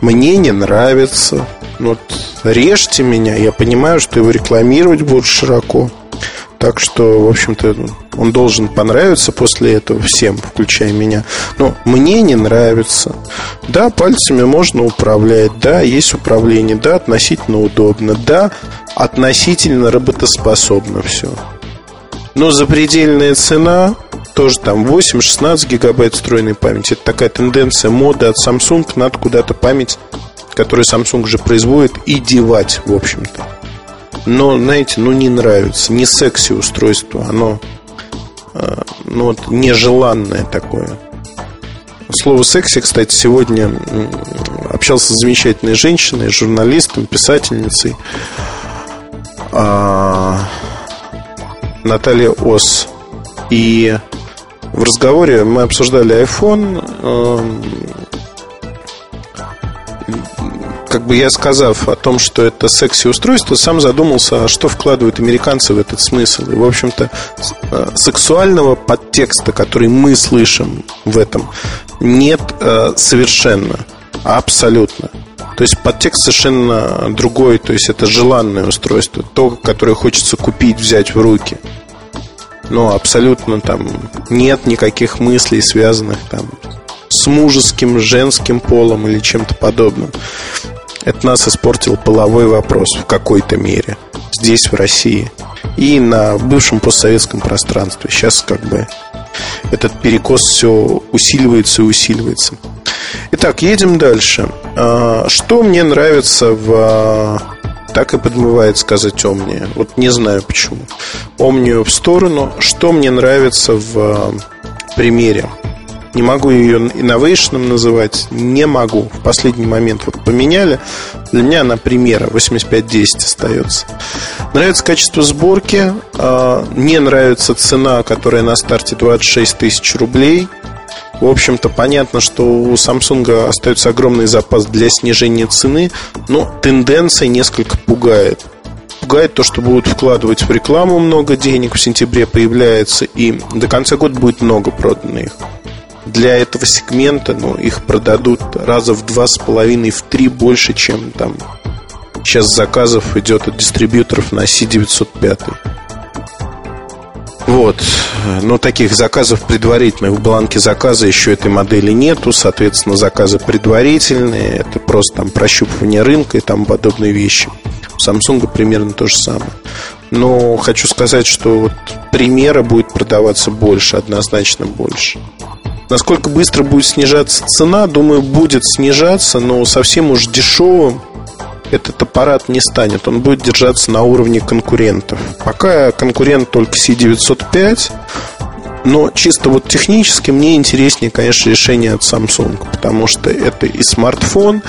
Speaker 3: мне не нравится. Вот, режьте меня, я понимаю, что его рекламировать будут широко. Так что, в общем-то, он должен понравиться после этого всем, включая меня. Но мне не нравится. Да, пальцами можно управлять, да, есть управление, да, относительно удобно, да, относительно работоспособно все. Но запредельная цена тоже там 8-16 гигабайт встроенной памяти. Это такая тенденция моды от Samsung. Надо куда-то память, которую Samsung же производит, и девать, в общем-то. Но, знаете, ну не нравится, не секси устройство, оно э, ну, вот, нежеланное такое. Слово секси, кстати, сегодня общался с замечательной женщиной, журналистом, писательницей. А, Наталья Ос. И в разговоре мы обсуждали iPhone. Как бы я сказав о том, что это секси-устройство, сам задумался, а что вкладывают американцы в этот смысл. И, в общем-то, э, сексуального подтекста, который мы слышим в этом, нет э, совершенно, абсолютно. То есть подтекст совершенно другой, то есть это желанное устройство, то, которое хочется купить, взять в руки. Но абсолютно там нет никаких мыслей, связанных там с мужеским, женским полом или чем-то подобным. Это нас испортил половой вопрос в какой-то мере. Здесь, в России. И на бывшем постсоветском пространстве. Сейчас как бы этот перекос все усиливается и усиливается. Итак, едем дальше. А, что мне нравится в а, так и подмывает сказать Омния. Вот не знаю почему. Омнию в сторону. Что мне нравится в а, примере? Не могу ее инновейшном называть. Не могу. В последний момент вот поменяли. Для меня она примера. 8510 остается. Нравится качество сборки. Не нравится цена, которая на старте 26 тысяч рублей. В общем-то, понятно, что у Samsung остается огромный запас для снижения цены, но тенденция несколько пугает. Пугает то, что будут вкладывать в рекламу много денег, в сентябре появляется, и до конца года будет много продано их. Для этого сегмента ну, их продадут раза в два с половиной, в три больше, чем там сейчас заказов идет от дистрибьюторов на C905. Вот. Но таких заказов предварительных в бланке заказа еще этой модели нету. Соответственно, заказы предварительные. Это просто там прощупывание рынка и там подобные вещи. У Samsung примерно то же самое. Но хочу сказать, что вот примера будет продаваться больше, однозначно больше. Насколько быстро будет снижаться цена, думаю, будет снижаться, но совсем уж дешевым этот аппарат не станет. Он будет держаться на уровне конкурентов. Пока конкурент только C905, но чисто вот технически мне интереснее, конечно, решение от Samsung, потому что это и смартфон,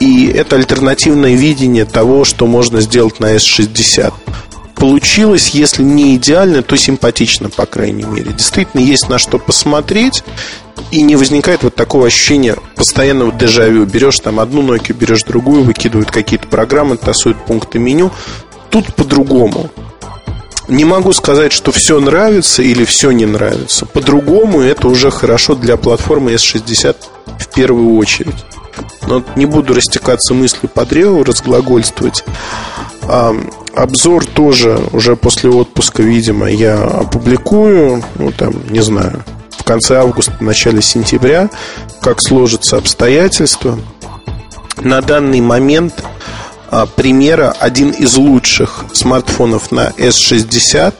Speaker 3: и это альтернативное видение того, что можно сделать на S60 получилось, если не идеально, то симпатично, по крайней мере. Действительно, есть на что посмотреть, и не возникает вот такого ощущения постоянного дежавю. Берешь там одну Nokia, берешь другую, выкидывают какие-то программы, тасуют пункты меню. Тут по-другому. Не могу сказать, что все нравится или все не нравится. По-другому это уже хорошо для платформы S60 в первую очередь. Но не буду растекаться мыслью по древу, разглагольствовать. Обзор тоже уже после отпуска, видимо, я опубликую, ну, там, не знаю, в конце августа, в начале сентября, как сложатся обстоятельства. На данный момент а, примера один из лучших смартфонов на S60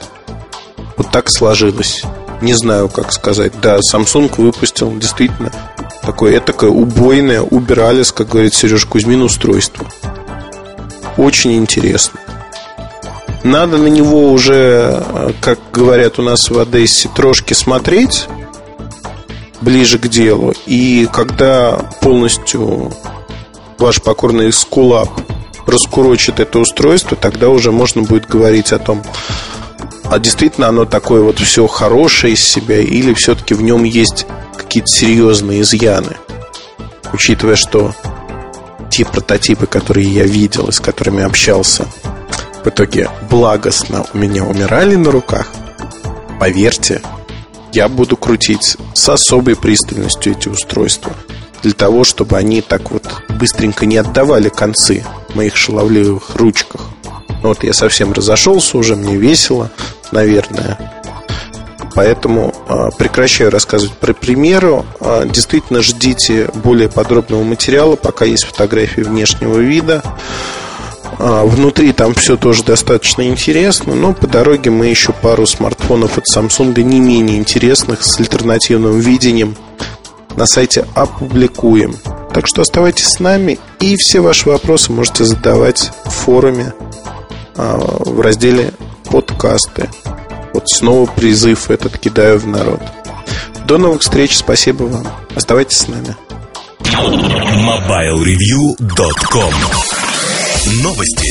Speaker 3: вот так сложилось. Не знаю, как сказать. Да, Samsung выпустил действительно такое этакое убойное, убирались, как говорит Сереж Кузьмин, устройство. Очень интересно. Надо на него уже, как говорят у нас в Одессе, трошки смотреть ближе к делу. И когда полностью ваш покорный скулап раскурочит это устройство, тогда уже можно будет говорить о том, а действительно оно такое вот все хорошее из себя, или все-таки в нем есть какие-то серьезные изъяны, учитывая, что те прототипы, которые я видел и с которыми общался, в итоге благостно у меня умирали на руках, поверьте, я буду крутить с особой пристальностью эти устройства для того, чтобы они так вот быстренько не отдавали концы в моих шаловливых ручках. Ну вот я совсем разошелся уже, мне весело, наверное. Поэтому э, прекращаю рассказывать про примеры. Э, действительно, ждите более подробного материала, пока есть фотографии внешнего вида. Э, внутри там все тоже достаточно интересно, но по дороге мы еще пару смартфонов от Samsung не менее интересных с альтернативным видением на сайте опубликуем. Так что оставайтесь с нами и все ваши вопросы можете задавать в форуме в разделе подкасты. Вот снова призыв этот кидаю в народ. До новых встреч, спасибо вам. Оставайтесь с нами.
Speaker 1: MobileReview.com Новости.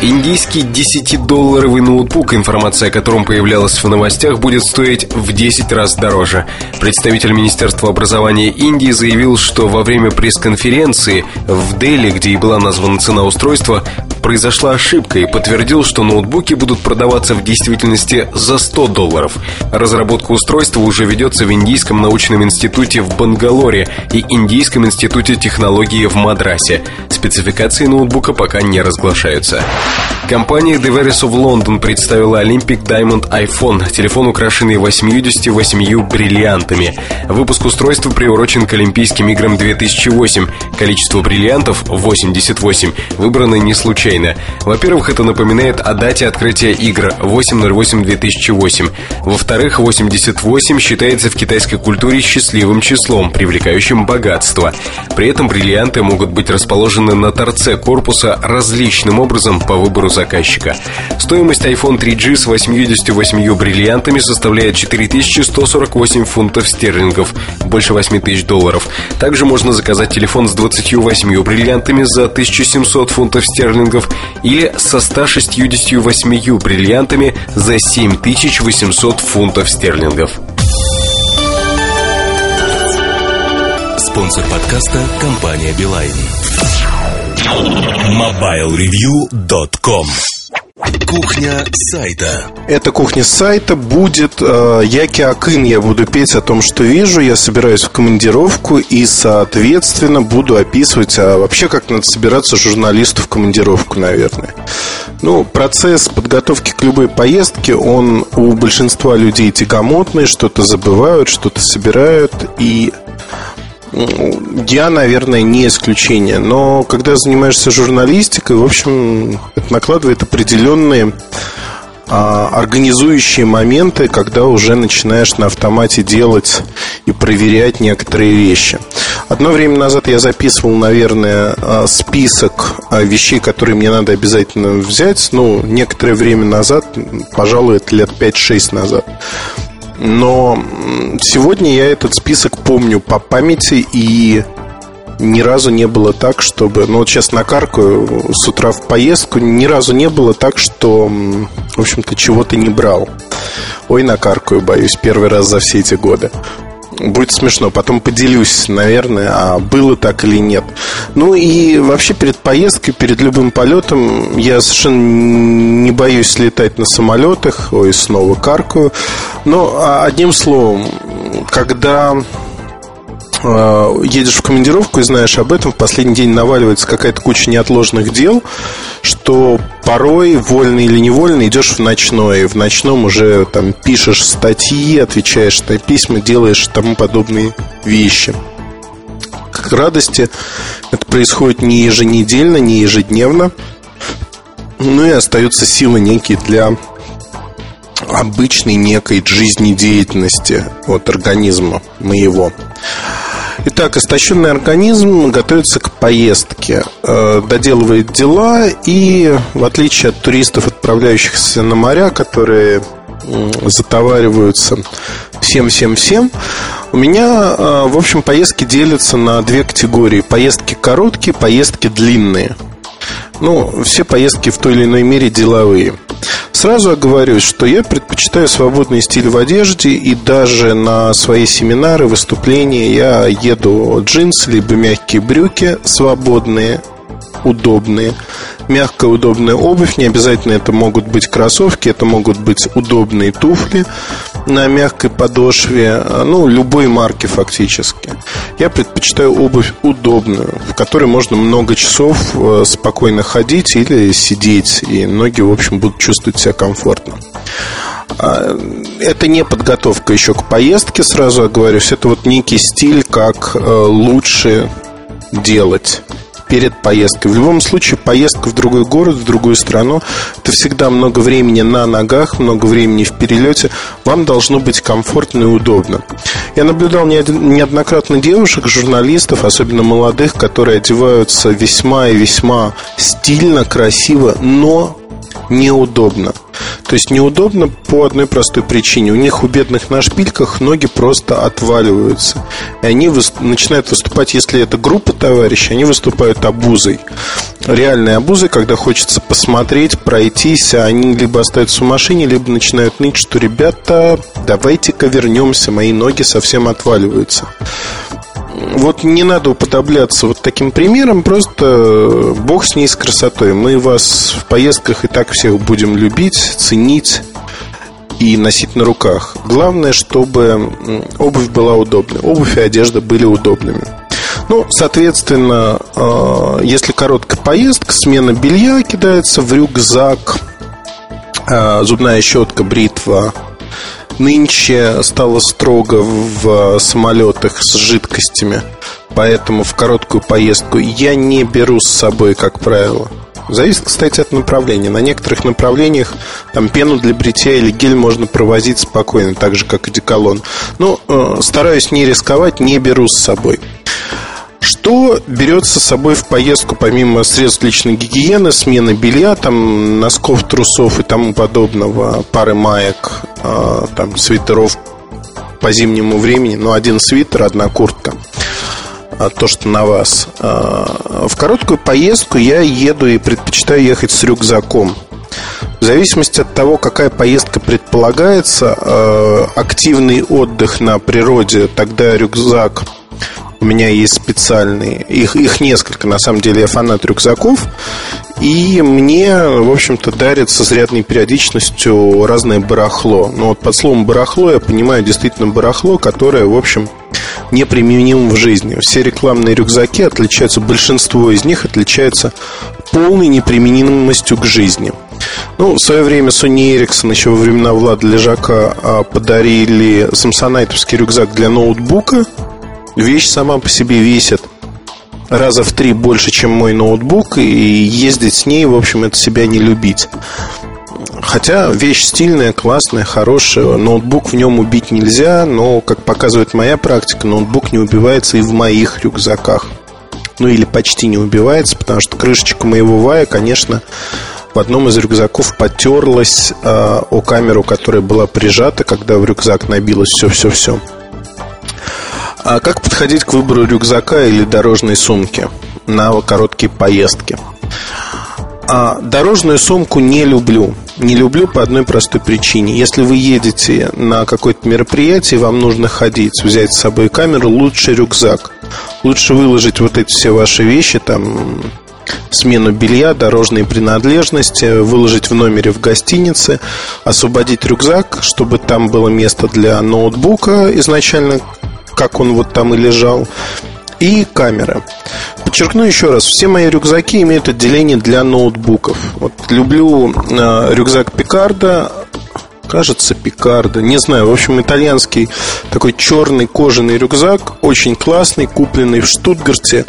Speaker 2: Индийский 10-долларовый ноутбук, информация о котором появлялась в новостях, будет стоить в 10 раз дороже. Представитель Министерства образования Индии заявил, что во время пресс-конференции в Дели, где и была названа цена устройства, произошла ошибка и подтвердил, что ноутбуки будут продаваться в действительности за 100 долларов. Разработка устройства уже ведется в Индийском научном институте в Бангалоре и Индийском институте технологии в Мадрасе. Спецификации ноутбука пока не разглашаются. Компания Deveris of London представила Olympic Diamond iPhone, телефон, украшенный 88 бриллиантами. Выпуск устройства приурочен к Олимпийским играм 2008. Количество бриллиантов 88 выбрано не случайно. Во-первых, это напоминает о дате открытия игр 8.08.2008. Во-вторых, 88 считается в китайской культуре счастливым числом, привлекающим богатство. При этом бриллианты могут быть расположены на торце корпуса различным образом по выбору заказчика. Стоимость iPhone 3G с 88 бриллиантами составляет 4148 фунтов стерлингов, больше 8 тысяч долларов. Также можно заказать телефон с 28 бриллиантами за 1700 фунтов стерлингов или со 168 бриллиантами за 7800 фунтов стерлингов.
Speaker 1: Спонсор подкаста – компания «Билайн». MobileReview.com Кухня сайта.
Speaker 3: Эта кухня сайта будет э, Яки Акын. Я буду петь о том, что вижу. Я собираюсь в командировку и, соответственно, буду описывать, а вообще как надо собираться журналисту в командировку, наверное. Ну, процесс подготовки к любой поездке, он у большинства людей тягомотный, что-то забывают, что-то собирают. И я, наверное, не исключение. Но когда занимаешься журналистикой, в общем, это накладывает определенные а, организующие моменты, когда уже начинаешь на автомате делать и проверять некоторые вещи. Одно время назад я записывал, наверное, а, список а, вещей, которые мне надо обязательно взять. Ну, некоторое время назад, пожалуй, это лет 5-6 назад. Но сегодня я этот список помню по памяти и ни разу не было так, чтобы... Ну, вот сейчас накаркаю с утра в поездку. Ни разу не было так, что, в общем-то, чего-то не брал. Ой, накаркаю, боюсь, первый раз за все эти годы. Будет смешно. Потом поделюсь, наверное, а было так или нет. Ну и вообще перед поездкой, перед любым полетом я совершенно не боюсь летать на самолетах. Ой, снова каркаю. Но а, одним словом, когда едешь в командировку и знаешь об этом, в последний день наваливается какая-то куча неотложных дел, что порой, вольно или невольно, идешь в ночной. И в ночном уже там пишешь статьи, отвечаешь на письма, делаешь тому подобные вещи. К радости это происходит не еженедельно, не ежедневно. Ну и остаются силы некие для обычной некой жизнедеятельности от организма моего. Итак, истощенный организм готовится к поездке, э, доделывает дела и, в отличие от туристов, отправляющихся на моря, которые затовариваются всем-всем-всем, у меня, э, в общем, поездки делятся на две категории. Поездки короткие, поездки длинные. Ну, все поездки в той или иной мере деловые – Сразу оговорюсь, что я предпочитаю свободный стиль в одежде и даже на свои семинары, выступления я еду джинсы либо мягкие брюки, свободные, удобные мягкая, удобная обувь. Не обязательно это могут быть кроссовки, это могут быть удобные туфли на мягкой подошве, ну, любой марки фактически. Я предпочитаю обувь удобную, в которой можно много часов э, спокойно ходить или сидеть, и ноги, в общем, будут чувствовать себя комфортно. А, это не подготовка еще к поездке, сразу оговорюсь. Это вот некий стиль, как э, лучше делать перед поездкой. В любом случае, поездка в другой город, в другую страну, это всегда много времени на ногах, много времени в перелете. Вам должно быть комфортно и удобно. Я наблюдал неоднократно девушек, журналистов, особенно молодых, которые одеваются весьма и весьма стильно, красиво, но неудобно. То есть неудобно по одной простой причине. У них у бедных на шпильках ноги просто отваливаются. И они выс- начинают выступать, если это группа товарищей, они выступают обузой. Реальной обузой, когда хочется посмотреть, пройтись, а они либо остаются в машине, либо начинают ныть, что ребята, давайте-ка вернемся, мои ноги совсем отваливаются вот не надо уподобляться вот таким примером, просто э, бог с ней с красотой. Мы вас в поездках и так всех будем любить, ценить и носить на руках. Главное, чтобы обувь была удобной. Обувь и одежда были удобными. Ну, соответственно, э, если короткая поездка, смена белья кидается в рюкзак, э, зубная щетка, бритва, Нынче стало строго в самолетах с жидкостями, поэтому в короткую поездку я не беру с собой, как правило. Зависит, кстати, от направления. На некоторых направлениях там пену для бритья или гель можно провозить спокойно, так же, как и деколон. Но э, стараюсь не рисковать, не беру с собой. Что берется с собой в поездку, помимо средств личной гигиены, смены белья, там, носков, трусов и тому подобного, пары маек, э, там, свитеров по зимнему времени, ну, один свитер, одна куртка а то, что на вас. А, в короткую поездку я еду и предпочитаю ехать с рюкзаком. В зависимости от того, какая поездка предполагается, а, активный отдых на природе, тогда рюкзак у меня есть специальные. Их, их несколько, на самом деле, я фанат рюкзаков. И мне, в общем-то, дарят с изрядной периодичностью разное барахло. Но вот под словом барахло я понимаю действительно барахло, которое, в общем, неприменимо в жизни. Все рекламные рюкзаки отличаются, большинство из них отличаются полной неприменимостью к жизни. Ну, в свое время Sony Ericsson еще во времена Влада Лежака а, подарили самсонайтовский рюкзак для ноутбука – Вещь сама по себе весит раза в три больше, чем мой ноутбук, и ездить с ней, в общем, это себя не любить. Хотя вещь стильная, классная, хорошая. Ноутбук в нем убить нельзя, но, как показывает моя практика, ноутбук не убивается и в моих рюкзаках. Ну или почти не убивается, потому что крышечка моего вая, конечно, в одном из рюкзаков потерлась э, о камеру, которая была прижата, когда в рюкзак набилось все-все-все. А как подходить к выбору рюкзака или дорожной сумки на короткие поездки? А дорожную сумку не люблю. Не люблю по одной простой причине. Если вы едете на какое-то мероприятие, вам нужно ходить, взять с собой камеру, лучше рюкзак. Лучше выложить вот эти все ваши вещи, там смену белья, дорожные принадлежности, выложить в номере в гостинице, освободить рюкзак, чтобы там было место для ноутбука изначально, как он вот там и лежал, и камера. Подчеркну еще раз, все мои рюкзаки имеют отделение для ноутбуков. Вот люблю э, рюкзак Пикарда, кажется, Пикарда, не знаю, в общем, итальянский такой черный кожаный рюкзак, очень классный, купленный в Штутгарте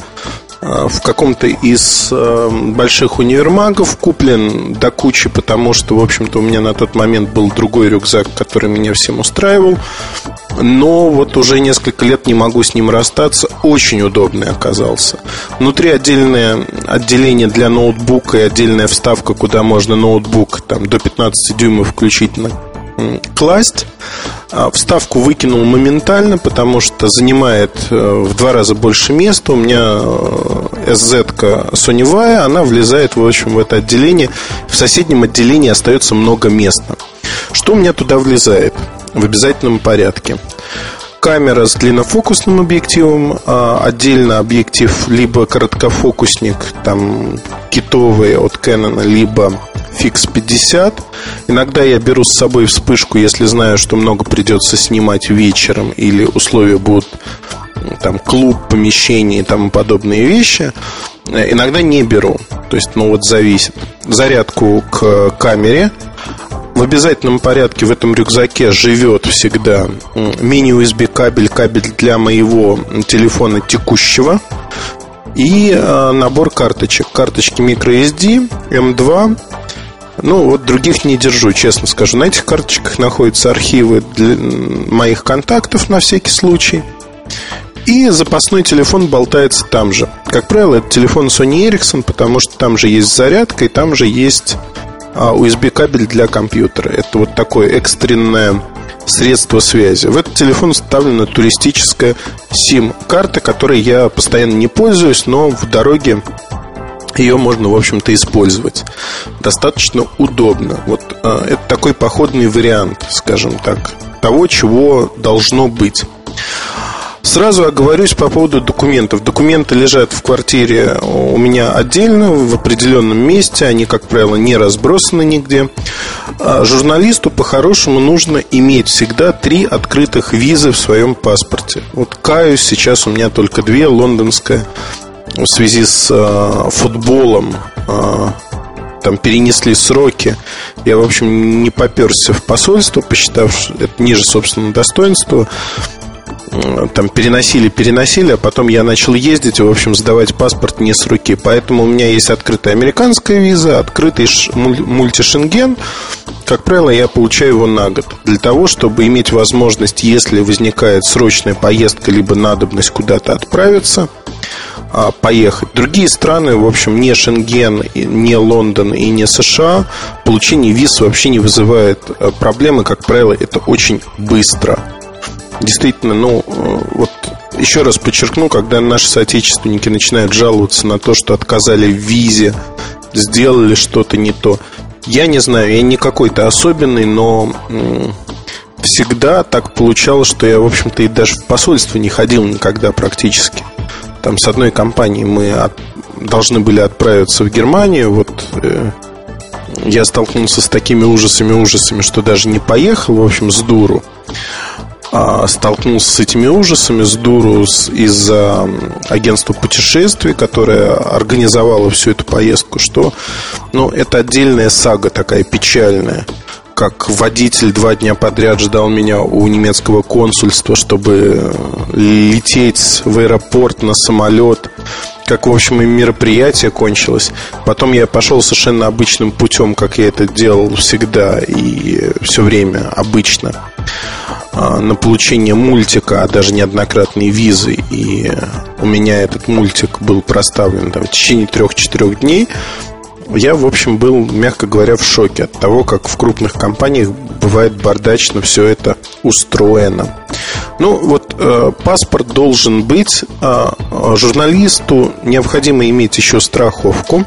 Speaker 3: в каком-то из э, больших универмагов куплен до кучи, потому что, в общем-то, у меня на тот момент был другой рюкзак, который меня всем устраивал но вот уже несколько лет не могу с ним расстаться. Очень удобный оказался. Внутри отдельное отделение для ноутбука и отдельная вставка, куда можно ноутбук там, до 15 дюймов включительно класть. А вставку выкинул моментально, потому что занимает э, в два раза больше места. У меня SZ соневая, она влезает, в общем, в это отделение. В соседнем отделении остается много места. Что у меня туда влезает? в обязательном порядке. Камера с длиннофокусным объективом, а отдельно объектив либо короткофокусник, там китовый от Canon, либо Fix 50. Иногда я беру с собой вспышку, если знаю, что много придется снимать вечером или условия будут там клуб, помещение и тому подобные вещи. Иногда не беру. То есть, ну вот зависит. Зарядку к камере в обязательном порядке в этом рюкзаке живет всегда мини-USB кабель, кабель для моего телефона текущего и э, набор карточек. Карточки microSD, M2. Ну, вот других не держу, честно скажу. На этих карточках находятся архивы для моих контактов на всякий случай. И запасной телефон болтается там же. Как правило, это телефон Sony Ericsson, потому что там же есть зарядка, и там же есть USB а, кабель для компьютера. Это вот такое экстренное средство связи. В этот телефон вставлена туристическая SIM-карта, которой я постоянно не пользуюсь, но в дороге ее можно, в общем-то, использовать. Достаточно удобно. Вот э, это такой походный вариант, скажем так, того, чего должно быть. Сразу оговорюсь по поводу документов. Документы лежат в квартире у меня отдельно, в определенном месте. Они, как правило, не разбросаны нигде. А журналисту по-хорошему нужно иметь всегда три открытых визы в своем паспорте. Вот каюсь, сейчас у меня только две. Лондонская в связи с э, футболом э, там перенесли сроки. Я, в общем, не поперся в посольство, посчитав, что это ниже собственного достоинства там переносили, переносили, а потом я начал ездить и, в общем, сдавать паспорт не с руки. Поэтому у меня есть открытая американская виза, открытый мультишенген. Как правило, я получаю его на год. Для того, чтобы иметь возможность, если возникает срочная поездка, либо надобность куда-то отправиться, поехать. Другие страны, в общем, не Шенген, не Лондон и не США, получение виз вообще не вызывает э, проблемы. Как правило, это очень быстро действительно, ну, э, вот еще раз подчеркну, когда наши соотечественники начинают жаловаться на то, что отказали в визе, сделали что-то не то. Я не знаю, я не какой-то особенный, но всегда так получалось, что я, в общем-то, и даже в посольство не ходил никогда практически. Там с одной компанией мы от, должны были отправиться в Германию, вот э, я столкнулся с такими ужасами-ужасами, что даже не поехал, в общем, с дуру. А, столкнулся с этими ужасами с дуру из-за агентства путешествий, которое организовало всю эту поездку, что ну, это отдельная сага такая печальная как водитель два дня подряд ждал меня у немецкого консульства, чтобы лететь в аэропорт на самолет. как, в общем, и мероприятие кончилось. Потом я пошел совершенно обычным путем, как я это делал всегда и все время обычно а, на получение мультика, а даже неоднократные визы. И у меня этот мультик был проставлен там, в течение трех-четырех дней. Я, в общем, был, мягко говоря, в шоке от того, как в крупных компаниях бывает бардачно все это устроено. Ну, вот э, паспорт должен быть. Э, журналисту необходимо иметь еще страховку.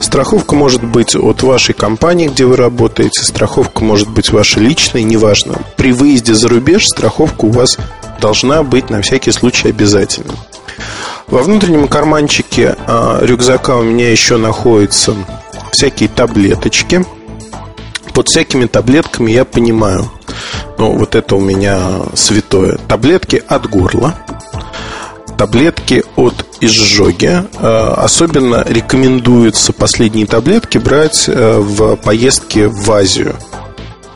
Speaker 3: Страховка может быть от вашей компании, где вы работаете, страховка может быть ваша личная, неважно. При выезде за рубеж страховка у вас должна быть на всякий случай обязательно. Во внутреннем карманчике э, рюкзака у меня еще находятся всякие таблеточки. Под всякими таблетками я понимаю, ну вот это у меня святое. Таблетки от горла, таблетки от изжоги. Э, особенно рекомендуется последние таблетки брать э, в поездке в Азию.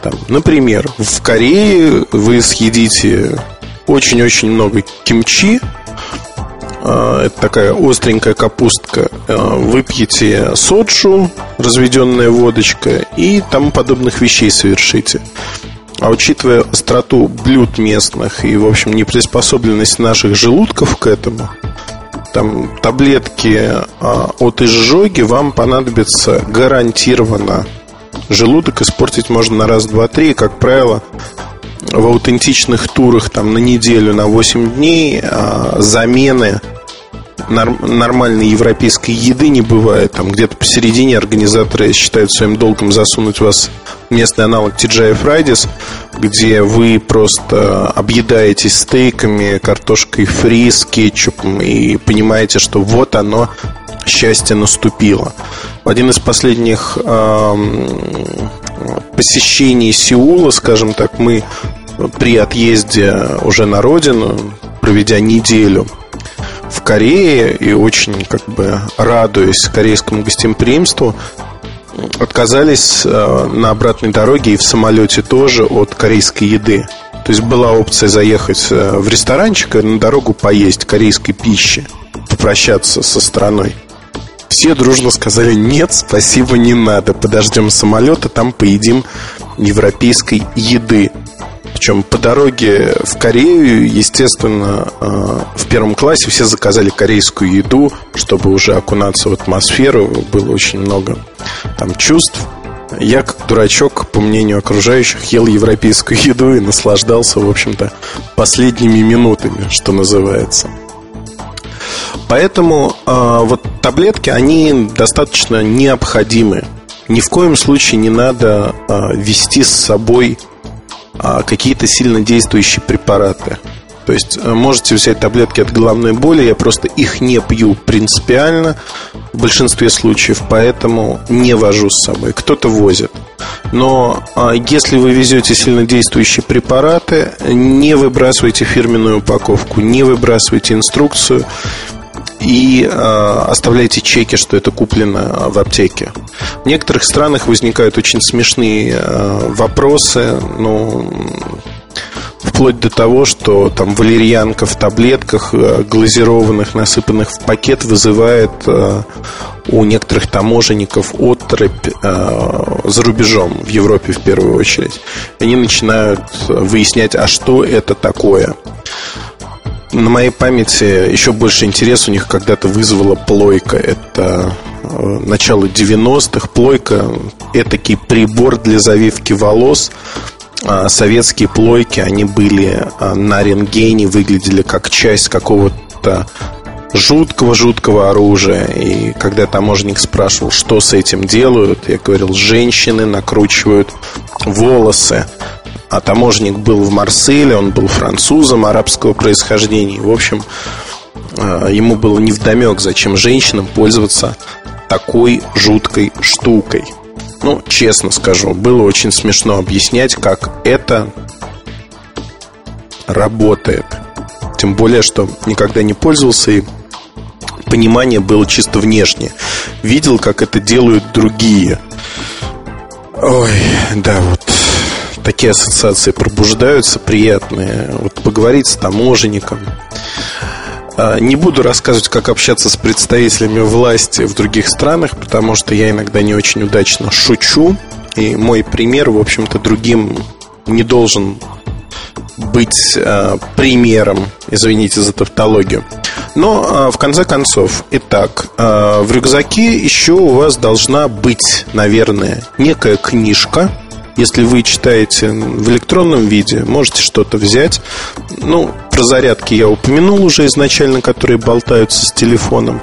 Speaker 3: Там, например, в Корее вы съедите очень-очень много кимчи, это такая остренькая капустка. Выпьете соджу, разведенная водочка и тому подобных вещей совершите. А учитывая остроту блюд местных и, в общем, неприспособленность наших желудков к этому, там таблетки а, от изжоги вам понадобится гарантированно. Желудок испортить можно на раз, два, три. Как правило, в аутентичных турах там на неделю, на 8 дней а, замены нормальной европейской еды не бывает. Там где-то посередине организаторы считают своим долгом засунуть вас в местный аналог TGI Fridays, где вы просто объедаетесь стейками, картошкой фри с кетчупом и понимаете, что вот оно, счастье наступило. Один из последних эм, посещений Сеула, скажем так, мы при отъезде уже на родину, проведя неделю – в Корее и очень как бы радуясь корейскому гостеприимству, отказались э, на обратной дороге и в самолете тоже от корейской еды. То есть была опция заехать э, в ресторанчик и на дорогу поесть корейской пищи, попрощаться со страной. Все дружно сказали, нет, спасибо, не надо, подождем самолета, там поедим европейской еды. Причем по дороге в Корею, естественно, э, в первом классе все заказали корейскую еду, чтобы уже окунаться в атмосферу. Было очень много там чувств. Я, как дурачок, по мнению окружающих, ел европейскую еду и наслаждался, в общем-то, последними минутами, что называется. Поэтому э, вот таблетки, они достаточно необходимы. Ни в коем случае не надо э, вести с собой какие-то сильно действующие препараты. То есть э, можете взять таблетки от головной боли, я просто их не пью принципиально в большинстве случаев, поэтому не вожу с собой. Кто-то возит. Но а, если вы везете сильно действующие препараты, не выбрасывайте фирменную упаковку, не выбрасывайте инструкцию и э, оставляйте чеки, что это куплено в аптеке. В некоторых странах возникают очень смешные э, вопросы, ну, вплоть до того, что там валерьянка в таблетках, э, глазированных, насыпанных в пакет, вызывает э, у некоторых таможенников отрыбь э, за рубежом, в Европе в первую очередь. Они начинают выяснять, а что это такое на моей памяти еще больше интерес у них когда-то вызвала плойка. Это э, начало 90-х. Плойка – этакий прибор для завивки волос. А советские плойки, они были а, на рентгене, выглядели как часть какого-то жуткого-жуткого оружия. И когда таможенник спрашивал, что с этим делают, я говорил, женщины накручивают волосы а таможник был в Марселе, он был французом арабского происхождения. В общем, э, ему было невдомек, зачем женщинам пользоваться такой жуткой штукой. Ну, честно скажу, было очень смешно объяснять, как это работает. Тем более, что никогда не пользовался и понимание было чисто внешне. Видел, как это делают другие. Ой, да, вот такие ассоциации пробуждаются приятные. Вот поговорить с таможенником. А, не буду рассказывать, как общаться с представителями власти в других странах, потому что я иногда не очень удачно шучу. И мой пример, в общем-то, другим не должен быть э, примером, извините за тавтологию. Но э, в конце концов, итак, э, в рюкзаке еще у вас должна быть, наверное, некая книжка. Если вы читаете в электронном виде, можете что-то взять. Ну, про зарядки я упомянул уже изначально, которые болтаются с телефоном.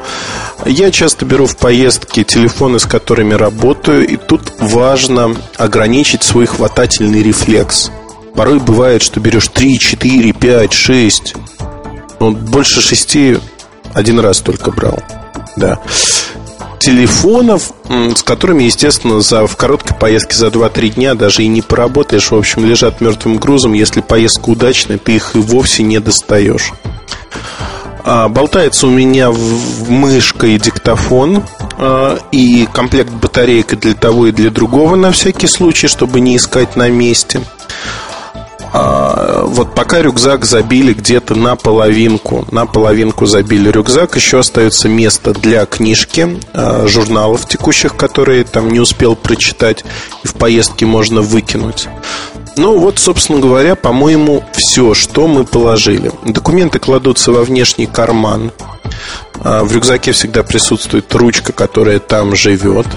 Speaker 3: Я часто беру в поездки телефоны, с которыми работаю, и тут важно ограничить свой хватательный рефлекс. Порой бывает, что берешь 3, 4, 5, 6. Ну, больше 6 один раз только брал. Да. Телефонов, с которыми, естественно, за, в короткой поездке за 2-3 дня даже и не поработаешь. В общем, лежат мертвым грузом. Если поездка удачная, ты их и вовсе не достаешь. А, болтается у меня в мышка и диктофон а, и комплект батареек для того и для другого на всякий случай, чтобы не искать на месте. А, вот пока рюкзак забили где-то на половинку, на половинку забили рюкзак, еще остается место для книжки, а, журналов текущих, которые там не успел прочитать и в поездке можно выкинуть. Ну вот, собственно говоря, по-моему, все, что мы положили. Документы кладутся во внешний карман. А, в рюкзаке всегда присутствует ручка, которая там живет.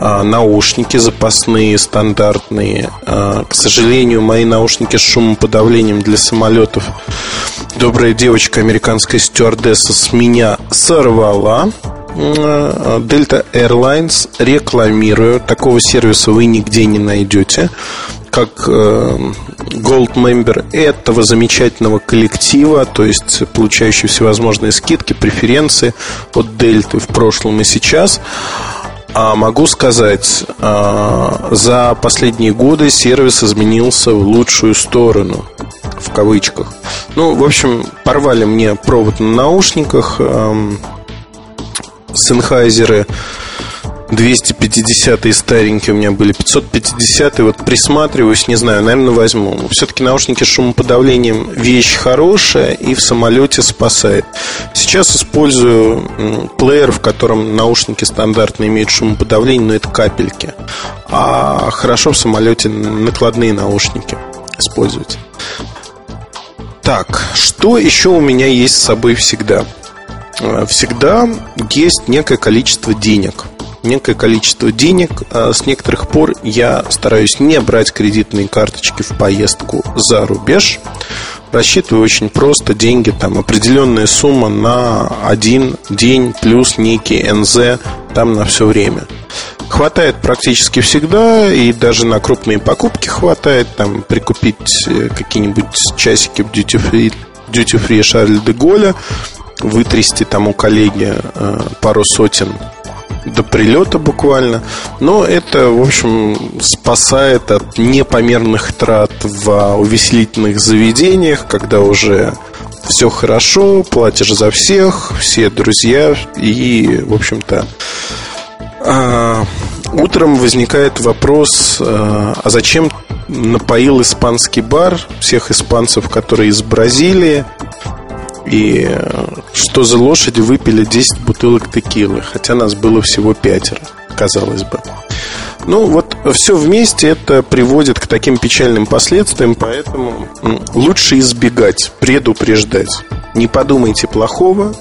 Speaker 3: А, наушники запасные, стандартные. А, к сожалению, мои наушники с шумоподавлением для самолетов добрая девочка, американская стюардесса, с меня сорвала. А, Delta Airlines рекламирую. Такого сервиса вы нигде не найдете. Как э, Gold Member этого замечательного коллектива, то есть получающий всевозможные скидки, преференции от Delta в прошлом и сейчас. А могу сказать, а, за последние годы сервис изменился в лучшую сторону, в кавычках. Ну, в общем, порвали мне провод на наушниках, Sennheiser 250 старенькие у меня были, 550 вот присматриваюсь, не знаю, наверное, возьму. Все-таки наушники с шумоподавлением вещь хорошая и в самолете спасает. Сейчас использую плеер, в котором наушники стандартно имеют шумоподавление, но это капельки. А хорошо в самолете накладные наушники использовать. Так, что еще у меня есть с собой всегда? Всегда есть некое количество денег – некое количество денег. А с некоторых пор я стараюсь не брать кредитные карточки в поездку за рубеж. Рассчитываю очень просто деньги, там определенная сумма на один день плюс некий НЗ там на все время. Хватает практически всегда, и даже на крупные покупки хватает, там прикупить э, какие-нибудь часики в duty free, duty free Шарль де Голля, вытрясти там у коллеги э, пару сотен до прилета буквально. Но это, в общем, спасает от непомерных трат в увеселительных заведениях, когда уже все хорошо, платишь за всех, все друзья, и, в общем-то, а, утром возникает вопрос, а, а зачем напоил испанский бар всех испанцев, которые из Бразилии, и э, что за лошади выпили 10 бутылок текилы, хотя нас было всего пятеро, казалось бы. Ну, вот все вместе это приводит к таким печальным последствиям, поэтому лучше избегать, предупреждать. Не подумайте плохого,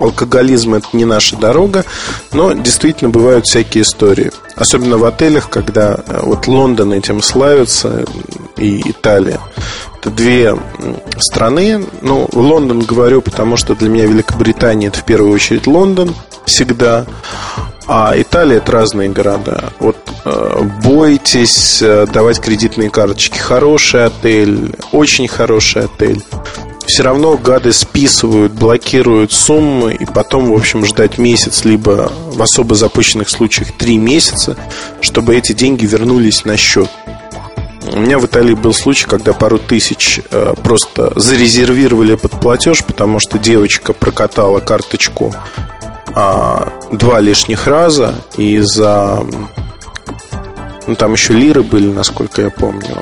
Speaker 3: алкоголизм это не наша дорога, но действительно бывают всякие истории. Особенно в отелях, когда э, вот Лондон этим славится и Италия. Это две страны. Ну, Лондон говорю, потому что для меня Великобритания это в первую очередь Лондон всегда. А Италия это разные города. Вот э, бойтесь э, давать кредитные карточки. Хороший отель, очень хороший отель. Все равно гады списывают, блокируют суммы и потом, в общем, ждать месяц, либо в особо запущенных случаях три месяца, чтобы эти деньги вернулись на счет. У меня в Италии был случай, когда пару тысяч э, просто зарезервировали под платеж, потому что девочка прокатала карточку э, два лишних раза, и за... Ну, там еще лиры были, насколько я помню.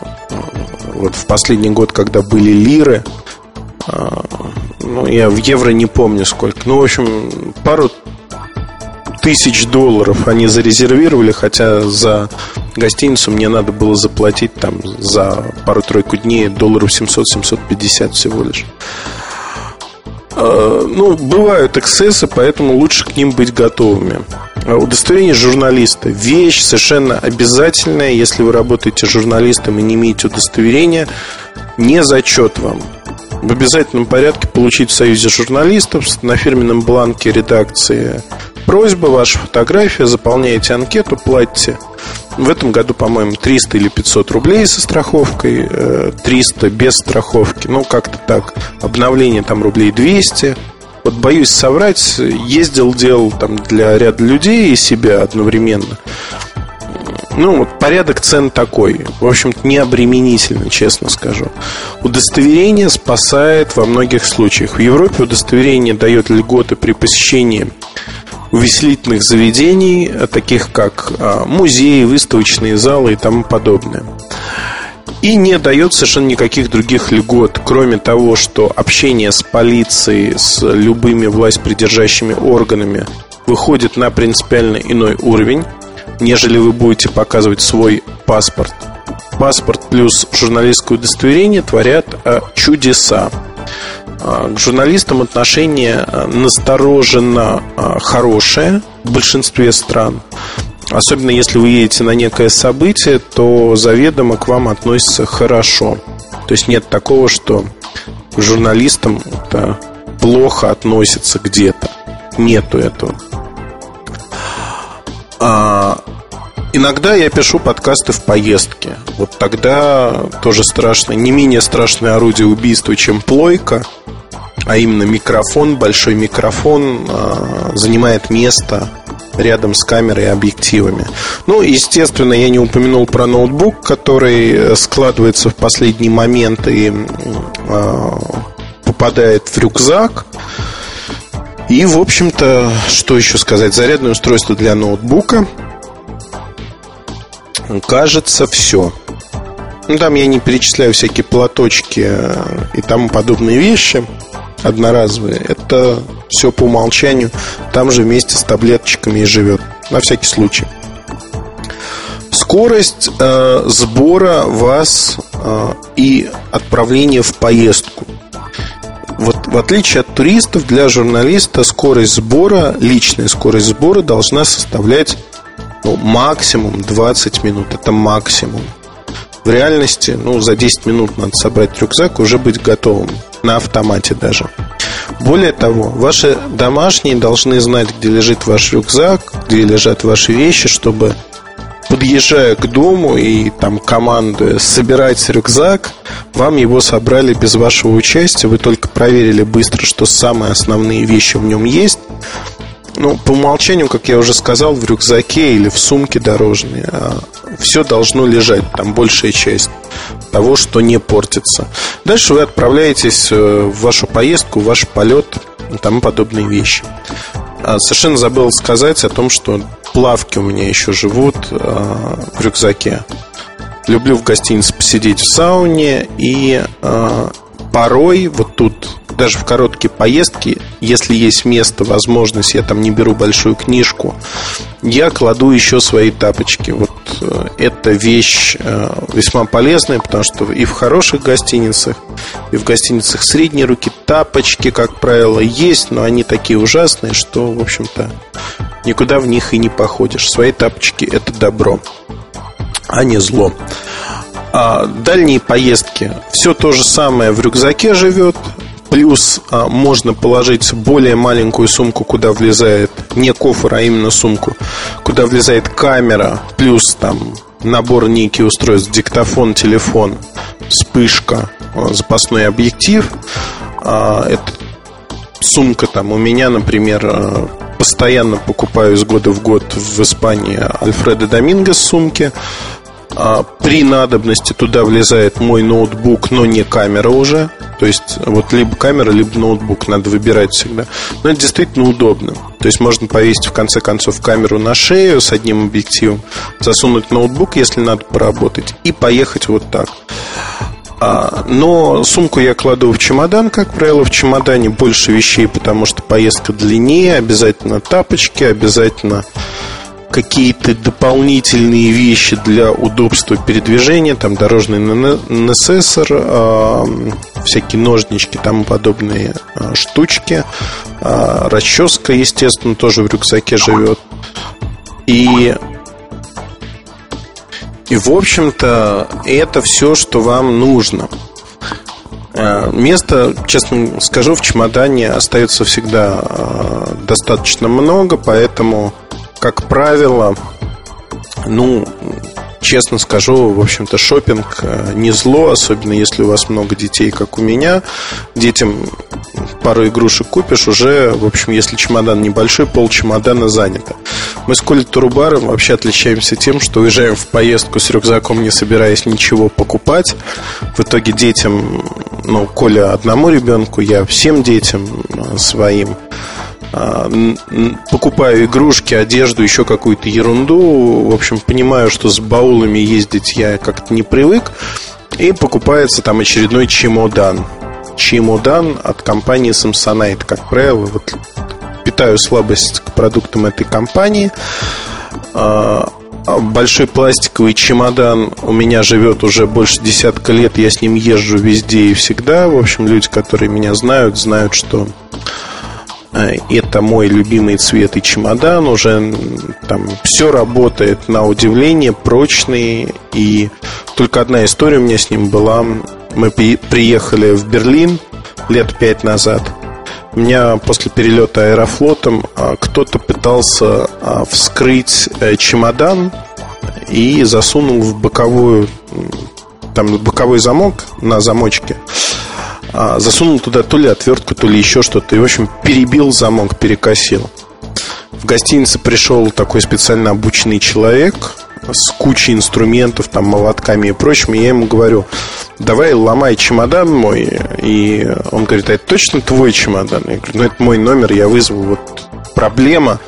Speaker 3: Вот в последний год, когда были лиры, э, ну, я в евро не помню сколько. Ну, в общем, пару тысяч долларов они зарезервировали, хотя за гостиницу мне надо было заплатить там за пару-тройку дней долларов 700-750 всего лишь. А, ну, бывают эксцессы, поэтому лучше к ним быть готовыми. А, удостоверение журналиста – вещь совершенно обязательная. Если вы работаете журналистом и не имеете удостоверения, не зачет вам в обязательном порядке получить в Союзе журналистов на фирменном бланке редакции просьба, ваша фотография, заполняете анкету, платите. В этом году, по-моему, 300 или 500 рублей со страховкой, 300 э, без страховки, ну, как-то так. Обновление там рублей 200. Вот боюсь соврать, ездил, делал там для ряда людей и себя одновременно. Ну, вот порядок цен такой. В общем-то, не обременительно, честно скажу. Удостоверение спасает во многих случаях. В Европе удостоверение дает льготы при посещении увеселительных заведений, таких как а, музеи, выставочные залы и тому подобное. И не дает совершенно никаких других льгот, кроме того, что общение с полицией, с любыми власть придержащими органами выходит на принципиально иной уровень нежели вы будете показывать свой паспорт. Паспорт плюс журналистское удостоверение творят э, чудеса. А, к журналистам отношение э, настороженно хорошее в большинстве стран. Особенно если вы едете на некое событие, то заведомо к вам относятся хорошо. То есть нет такого, что к журналистам плохо относятся где-то. Нету этого. А, иногда я пишу подкасты в поездке. Вот тогда тоже страшно. Не менее страшное орудие убийства, чем плойка. А именно микрофон, большой микрофон а, занимает место рядом с камерой и объективами. Ну, естественно, я не упомянул про ноутбук, который складывается в последний момент и э, попадает в рюкзак. И, в общем-то, что еще сказать? Зарядное устройство для ноутбука. Кажется, все. Ну, там я не перечисляю всякие платочки э, и тому подобные вещи одноразовые. Это все по умолчанию. Там же вместе с таблеточками и живет. На всякий случай. Скорость э, сбора вас э, и отправления в поездку вот в отличие от туристов, для журналиста скорость сбора, личная скорость сбора должна составлять ну, максимум 20 минут. Это максимум. В реальности, ну, за 10 минут надо собрать рюкзак, уже быть готовым. На автомате даже. Более того, ваши домашние должны знать, где лежит ваш рюкзак, где лежат ваши вещи, чтобы подъезжая к дому и там командуя собирать рюкзак, вам его собрали без вашего участия, вы только проверили быстро, что самые основные вещи в нем есть. Ну, по умолчанию, как я уже сказал, в рюкзаке или в сумке дорожной а, все должно лежать, там большая часть того, что не портится. Дальше вы отправляетесь э, в вашу поездку, в ваш полет и тому подобные вещи. А, совершенно забыл сказать о том, что плавки у меня еще живут а, в рюкзаке. Люблю в гостинице посидеть в сауне и порой вот тут даже в короткие поездки, если есть место, возможность, я там не беру большую книжку, я кладу еще свои тапочки. Вот э, эта вещь э, весьма полезная, потому что и в хороших гостиницах, и в гостиницах средней руки тапочки, как правило, есть, но они такие ужасные, что, в общем-то, никуда в них и не походишь. Свои тапочки – это добро, а не зло. А дальние поездки. Все то же самое в рюкзаке живет. Плюс а, можно положить более маленькую сумку, куда влезает не кофр, а именно сумку, куда влезает камера, плюс там набор некий устройств, диктофон, телефон, вспышка, а, запасной объектив. А, это сумка там у меня, например, а, постоянно покупаю из года в год в Испании Альфреда Домингес сумки. А, при надобности туда влезает мой ноутбук, но не камера уже. То есть вот либо камера, либо ноутбук надо выбирать всегда. Но это действительно удобно. То есть можно повесить в конце концов камеру на шею с одним объективом, засунуть ноутбук, если надо поработать, и поехать вот так. А, но сумку я кладу в чемодан, как правило, в чемодане больше вещей, потому что поездка длиннее, обязательно тапочки, обязательно какие-то дополнительные вещи для удобства передвижения, там дорожный несессор, э, всякие ножнички, тому подобные э, штучки, э, расческа, естественно, тоже в рюкзаке живет. И и, в общем-то, это все, что вам нужно. Места, честно скажу, в чемодане остается всегда достаточно много, поэтому, как правило, ну, честно скажу, в общем-то, шопинг э, не зло, особенно если у вас много детей, как у меня. Детям пару игрушек купишь, уже, в общем, если чемодан небольшой, пол чемодана занято. Мы с Колей Турубаром вообще отличаемся тем, что уезжаем в поездку с рюкзаком, не собираясь ничего покупать. В итоге детям, ну, Коля одному ребенку, я всем детям э, своим покупаю игрушки, одежду, еще какую-то ерунду. В общем, понимаю, что с баулами ездить я как-то не привык. И покупается там очередной чемодан. Чемодан от компании Samsonite. Как правило, вот питаю слабость к продуктам этой компании. А, большой пластиковый чемодан у меня живет уже больше десятка лет. Я с ним езжу везде и всегда. В общем, люди, которые меня знают, знают, что это мой любимый цвет и чемодан. Уже там все работает на удивление, прочный. И только одна история у меня с ним была. Мы приехали в Берлин лет пять назад. У меня после перелета аэрофлотом а, кто-то пытался а, вскрыть э, чемодан и засунул в боковую там боковой замок на замочке засунул туда то ли отвертку, то ли еще что-то. И, в общем, перебил замок, перекосил. В гостинице пришел такой специально обученный человек с кучей инструментов, там, молотками и прочим. И я ему говорю, давай ломай чемодан мой. И он говорит, а это точно твой чемодан? Я говорю, ну, это мой номер, я вызову. Вот проблема.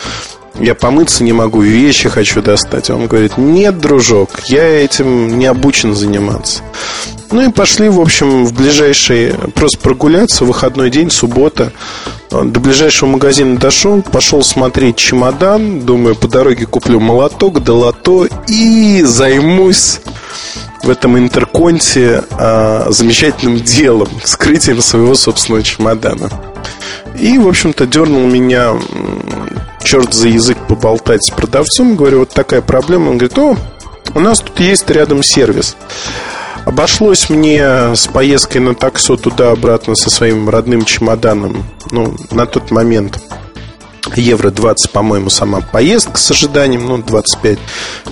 Speaker 3: Я помыться не могу, вещи хочу достать. Он говорит, нет, дружок, я этим не обучен заниматься. Ну и пошли, в общем, в ближайший, просто прогуляться, выходной день, суббота. До ближайшего магазина дошел, пошел смотреть чемодан, думаю, по дороге куплю молоток, долото и займусь в этом интерконте а, замечательным делом, <laughs> скрытием своего собственного чемодана. И, в общем-то, дернул меня черт за язык поболтать с продавцом. Говорю, вот такая проблема. Он говорит, о, у нас тут есть рядом сервис. Обошлось мне с поездкой на таксо туда-обратно со своим родным чемоданом. Ну, на тот момент евро 20, по-моему, сама поездка с ожиданием, ну, 25.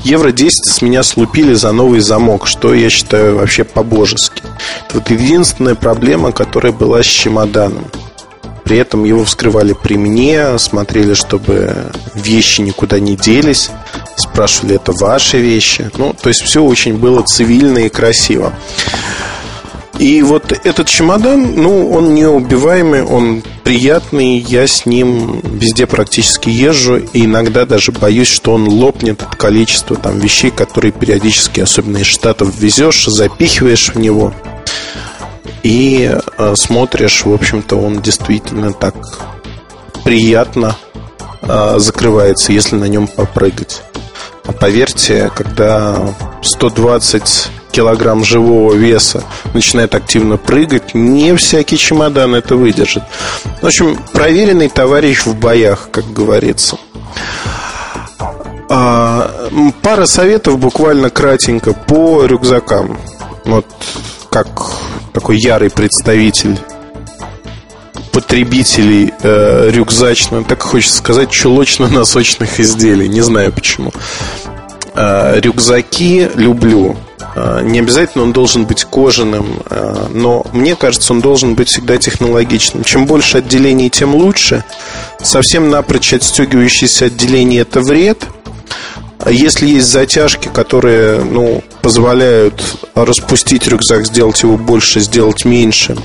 Speaker 3: Евро 10 с меня слупили за новый замок, что я считаю вообще по-божески. Это вот единственная проблема, которая была с чемоданом. При этом его вскрывали при мне, смотрели, чтобы вещи никуда не делись, спрашивали, это ваши вещи. Ну, то есть все очень было цивильно и красиво. И вот этот чемодан, ну, он неубиваемый, он приятный, я с ним везде практически езжу, и иногда даже боюсь, что он лопнет от количества там вещей, которые периодически, особенно из Штатов, везешь, запихиваешь в него и э, смотришь, в общем-то, он действительно так приятно э, закрывается, если на нем попрыгать. А поверьте, когда 120 килограмм живого веса начинает активно прыгать, не всякий чемодан это выдержит. В общем, проверенный товарищ в боях, как говорится. А, пара советов буквально кратенько по рюкзакам. Вот как такой ярый представитель потребителей э, рюкзачных, так хочется сказать, чулочно-носочных изделий. Не знаю почему. Э, рюкзаки люблю. Э, не обязательно он должен быть кожаным, э, но мне кажется, он должен быть всегда технологичным. Чем больше отделений, тем лучше. Совсем напрочь отстегивающиеся отделения – это вред – если есть затяжки, которые ну, позволяют распустить рюкзак, сделать его больше, сделать меньше,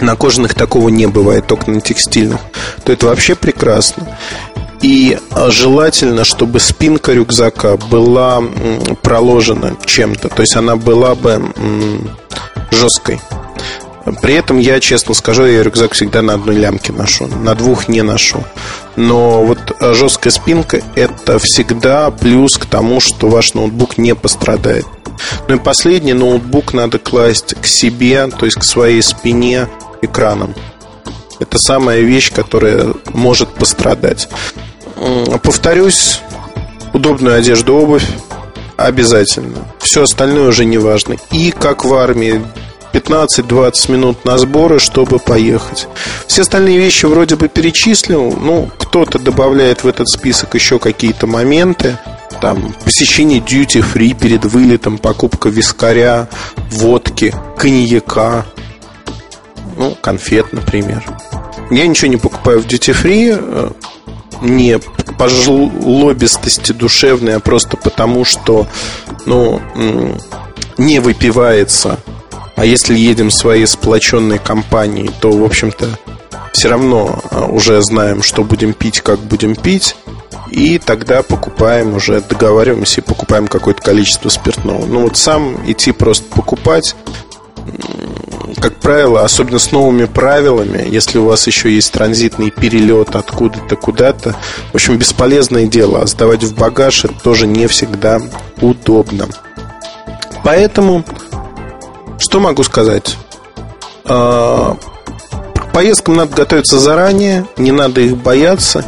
Speaker 3: на кожаных такого не бывает, только на текстильных, то это вообще прекрасно. И а, желательно, чтобы спинка рюкзака была проложена чем-то. То есть она была бы жесткой. При этом я, честно скажу, я рюкзак всегда на одной лямке ношу, на двух не ношу. Но вот жесткая спинка – это всегда плюс к тому, что ваш ноутбук не пострадает. Ну и последний, ноутбук надо класть к себе, то есть к своей спине экраном. Это самая вещь, которая может пострадать. Повторюсь, удобную одежду, обувь обязательно. Все остальное уже не важно. И как в армии 15-20 минут на сборы, чтобы поехать. Все остальные вещи вроде бы перечислил. Ну, кто-то добавляет в этот список еще какие-то моменты. Там посещение duty free перед вылетом, покупка вискаря, водки, коньяка, ну, конфет, например. Я ничего не покупаю в duty free, э, не по жлобистости душевной, а просто потому, что ну, не выпивается а если едем своей сплоченной компанией, то, в общем-то, все равно а, уже знаем, что будем пить, как будем пить. И тогда покупаем уже, договариваемся и покупаем какое-то количество спиртного. Ну вот сам идти просто покупать, как правило, особенно с новыми правилами, если у вас еще есть транзитный перелет откуда-то куда-то, в общем, бесполезное дело. А сдавать в багаж это тоже не всегда удобно. Поэтому что могу сказать? А, поездкам надо готовиться заранее, не надо их бояться.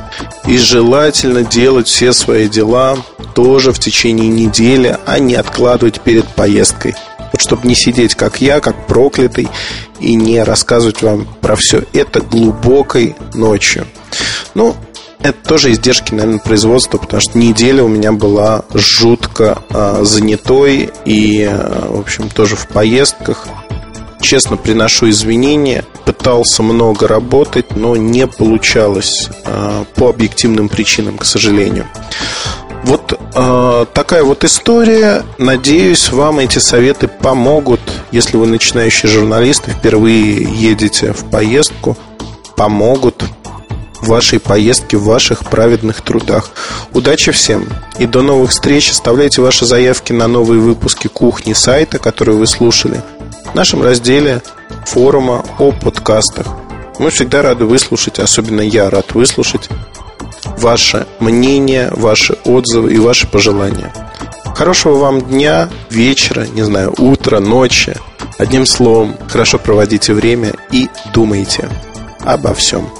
Speaker 3: И желательно делать все свои дела тоже в течение недели, а не откладывать перед поездкой. Вот чтобы не сидеть как я, как проклятый, и не рассказывать вам про все это глубокой ночью. Ну, это тоже издержки, наверное, производства, потому что неделя у меня была жутко э, занятой и, э, в общем, тоже в поездках. Честно приношу извинения. Пытался много работать, но не получалось э, по объективным причинам, к сожалению. Вот э, такая вот история. Надеюсь, вам эти советы помогут, если вы начинающий журналист и впервые едете в поездку, помогут вашей поездке, в ваших праведных трудах. Удачи всем и до новых встреч. Оставляйте ваши заявки на новые выпуски кухни сайта, которые вы слушали, в нашем разделе форума о подкастах. Мы всегда рады выслушать, особенно я рад выслушать ваше мнение, ваши отзывы и ваши пожелания. Хорошего вам дня, вечера, не знаю, утра, ночи. Одним словом, хорошо проводите время и думайте обо всем.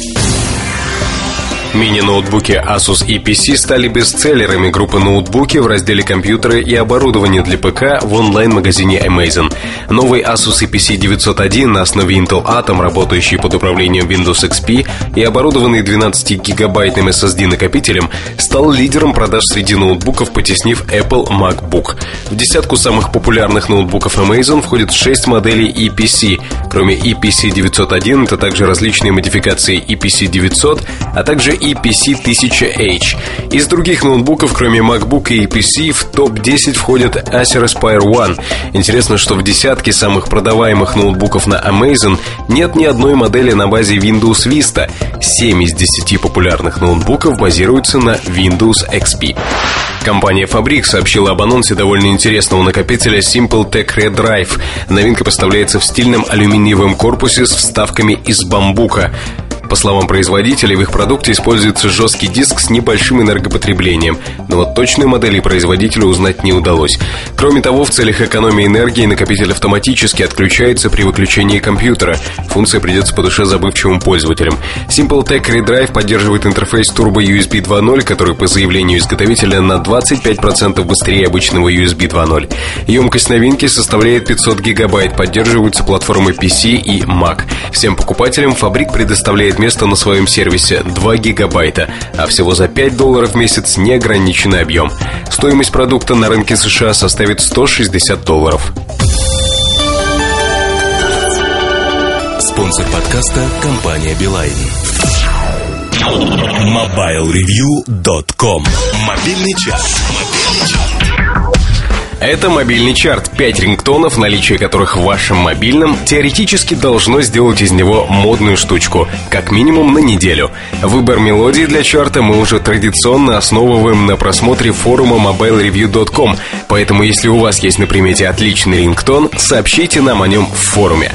Speaker 2: Мини-ноутбуки Asus и PC стали бестселлерами группы ноутбуки в разделе компьютеры и оборудование для ПК в онлайн-магазине Amazon. Новый Asus EPC 901 на основе Intel Atom, работающий под управлением Windows XP и оборудованный 12-гигабайтным SSD-накопителем, стал лидером продаж среди ноутбуков, потеснив Apple MacBook. В десятку самых популярных ноутбуков Amazon входят 6 моделей EPC. Кроме EPC 901, это также различные модификации EPC 900, а также EPC 1000H. Из других ноутбуков, кроме MacBook и EPC, в топ-10 входят Acer Aspire One. Интересно, что в десятке самых продаваемых ноутбуков на Amazon нет ни одной модели на базе Windows Vista. 7 из 10 популярных ноутбуков базируются на Windows XP. Компания Fabric сообщила об анонсе довольно интересного накопителя Simple Tech Red Drive. Новинка поставляется в стильном алюминиевом корпусе с вставками из бамбука. По словам производителей, в их продукте используется жесткий диск с небольшим энергопотреблением, но вот точную модель производителю узнать не удалось. Кроме того, в целях экономии энергии накопитель автоматически отключается при выключении компьютера. Функция придется по душе забывчивым пользователям. Simple Tech Redrive поддерживает интерфейс Turbo USB 2.0, который по заявлению изготовителя на 25% быстрее обычного USB 2.0. Емкость новинки составляет 500 гигабайт, поддерживаются платформы PC и Mac. Всем покупателям фабрик предоставляет место на своем сервисе 2 гигабайта, а всего за 5 долларов в месяц неограниченный объем. Стоимость продукта на рынке США составит 160 долларов.
Speaker 1: Спонсор подкаста – компания «Билайн». MobileReview.com Мобильный час.
Speaker 2: Это мобильный чарт. Пять рингтонов, наличие которых в вашем мобильном, теоретически должно сделать из него модную штучку, как минимум на неделю. Выбор мелодии для чарта мы уже традиционно основываем на просмотре форума mobilereview.com, поэтому если у вас есть на примете отличный рингтон, сообщите нам о нем в форуме.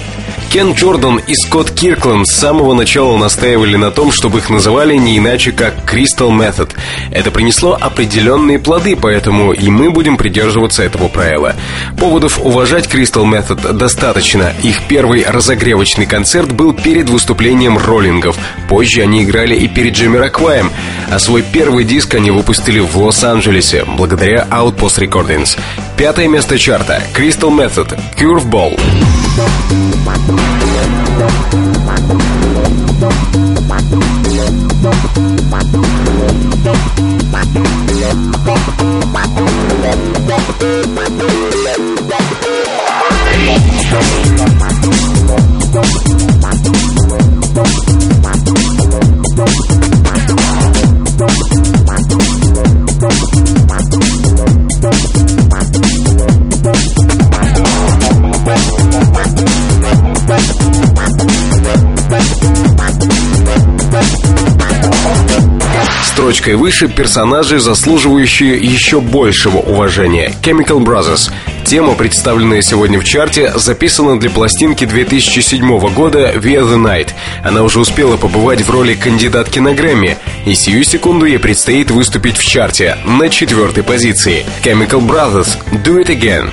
Speaker 2: Кен Джордан и Скотт Киркленд с самого начала настаивали на том, чтобы их называли не иначе, как Crystal Method. Это принесло определенные плоды, поэтому и мы будем придерживаться этого правила. Поводов уважать Crystal Method достаточно. Их первый разогревочный концерт был перед выступлением роллингов. Позже они играли и перед Джимми Ракваем. А свой первый диск они выпустили в Лос-Анджелесе, благодаря Outpost Recordings. Пятое место чарта Crystal Method Curveball. Thank Строчкой выше персонажи, заслуживающие еще большего уважения. Chemical Brothers. Тема, представленная сегодня в чарте, записана для пластинки 2007 года Via the Night. Она уже успела побывать в роли кандидатки на Грэмми, и сию секунду ей предстоит выступить в чарте на четвертой позиции. Chemical Brothers Do It Again.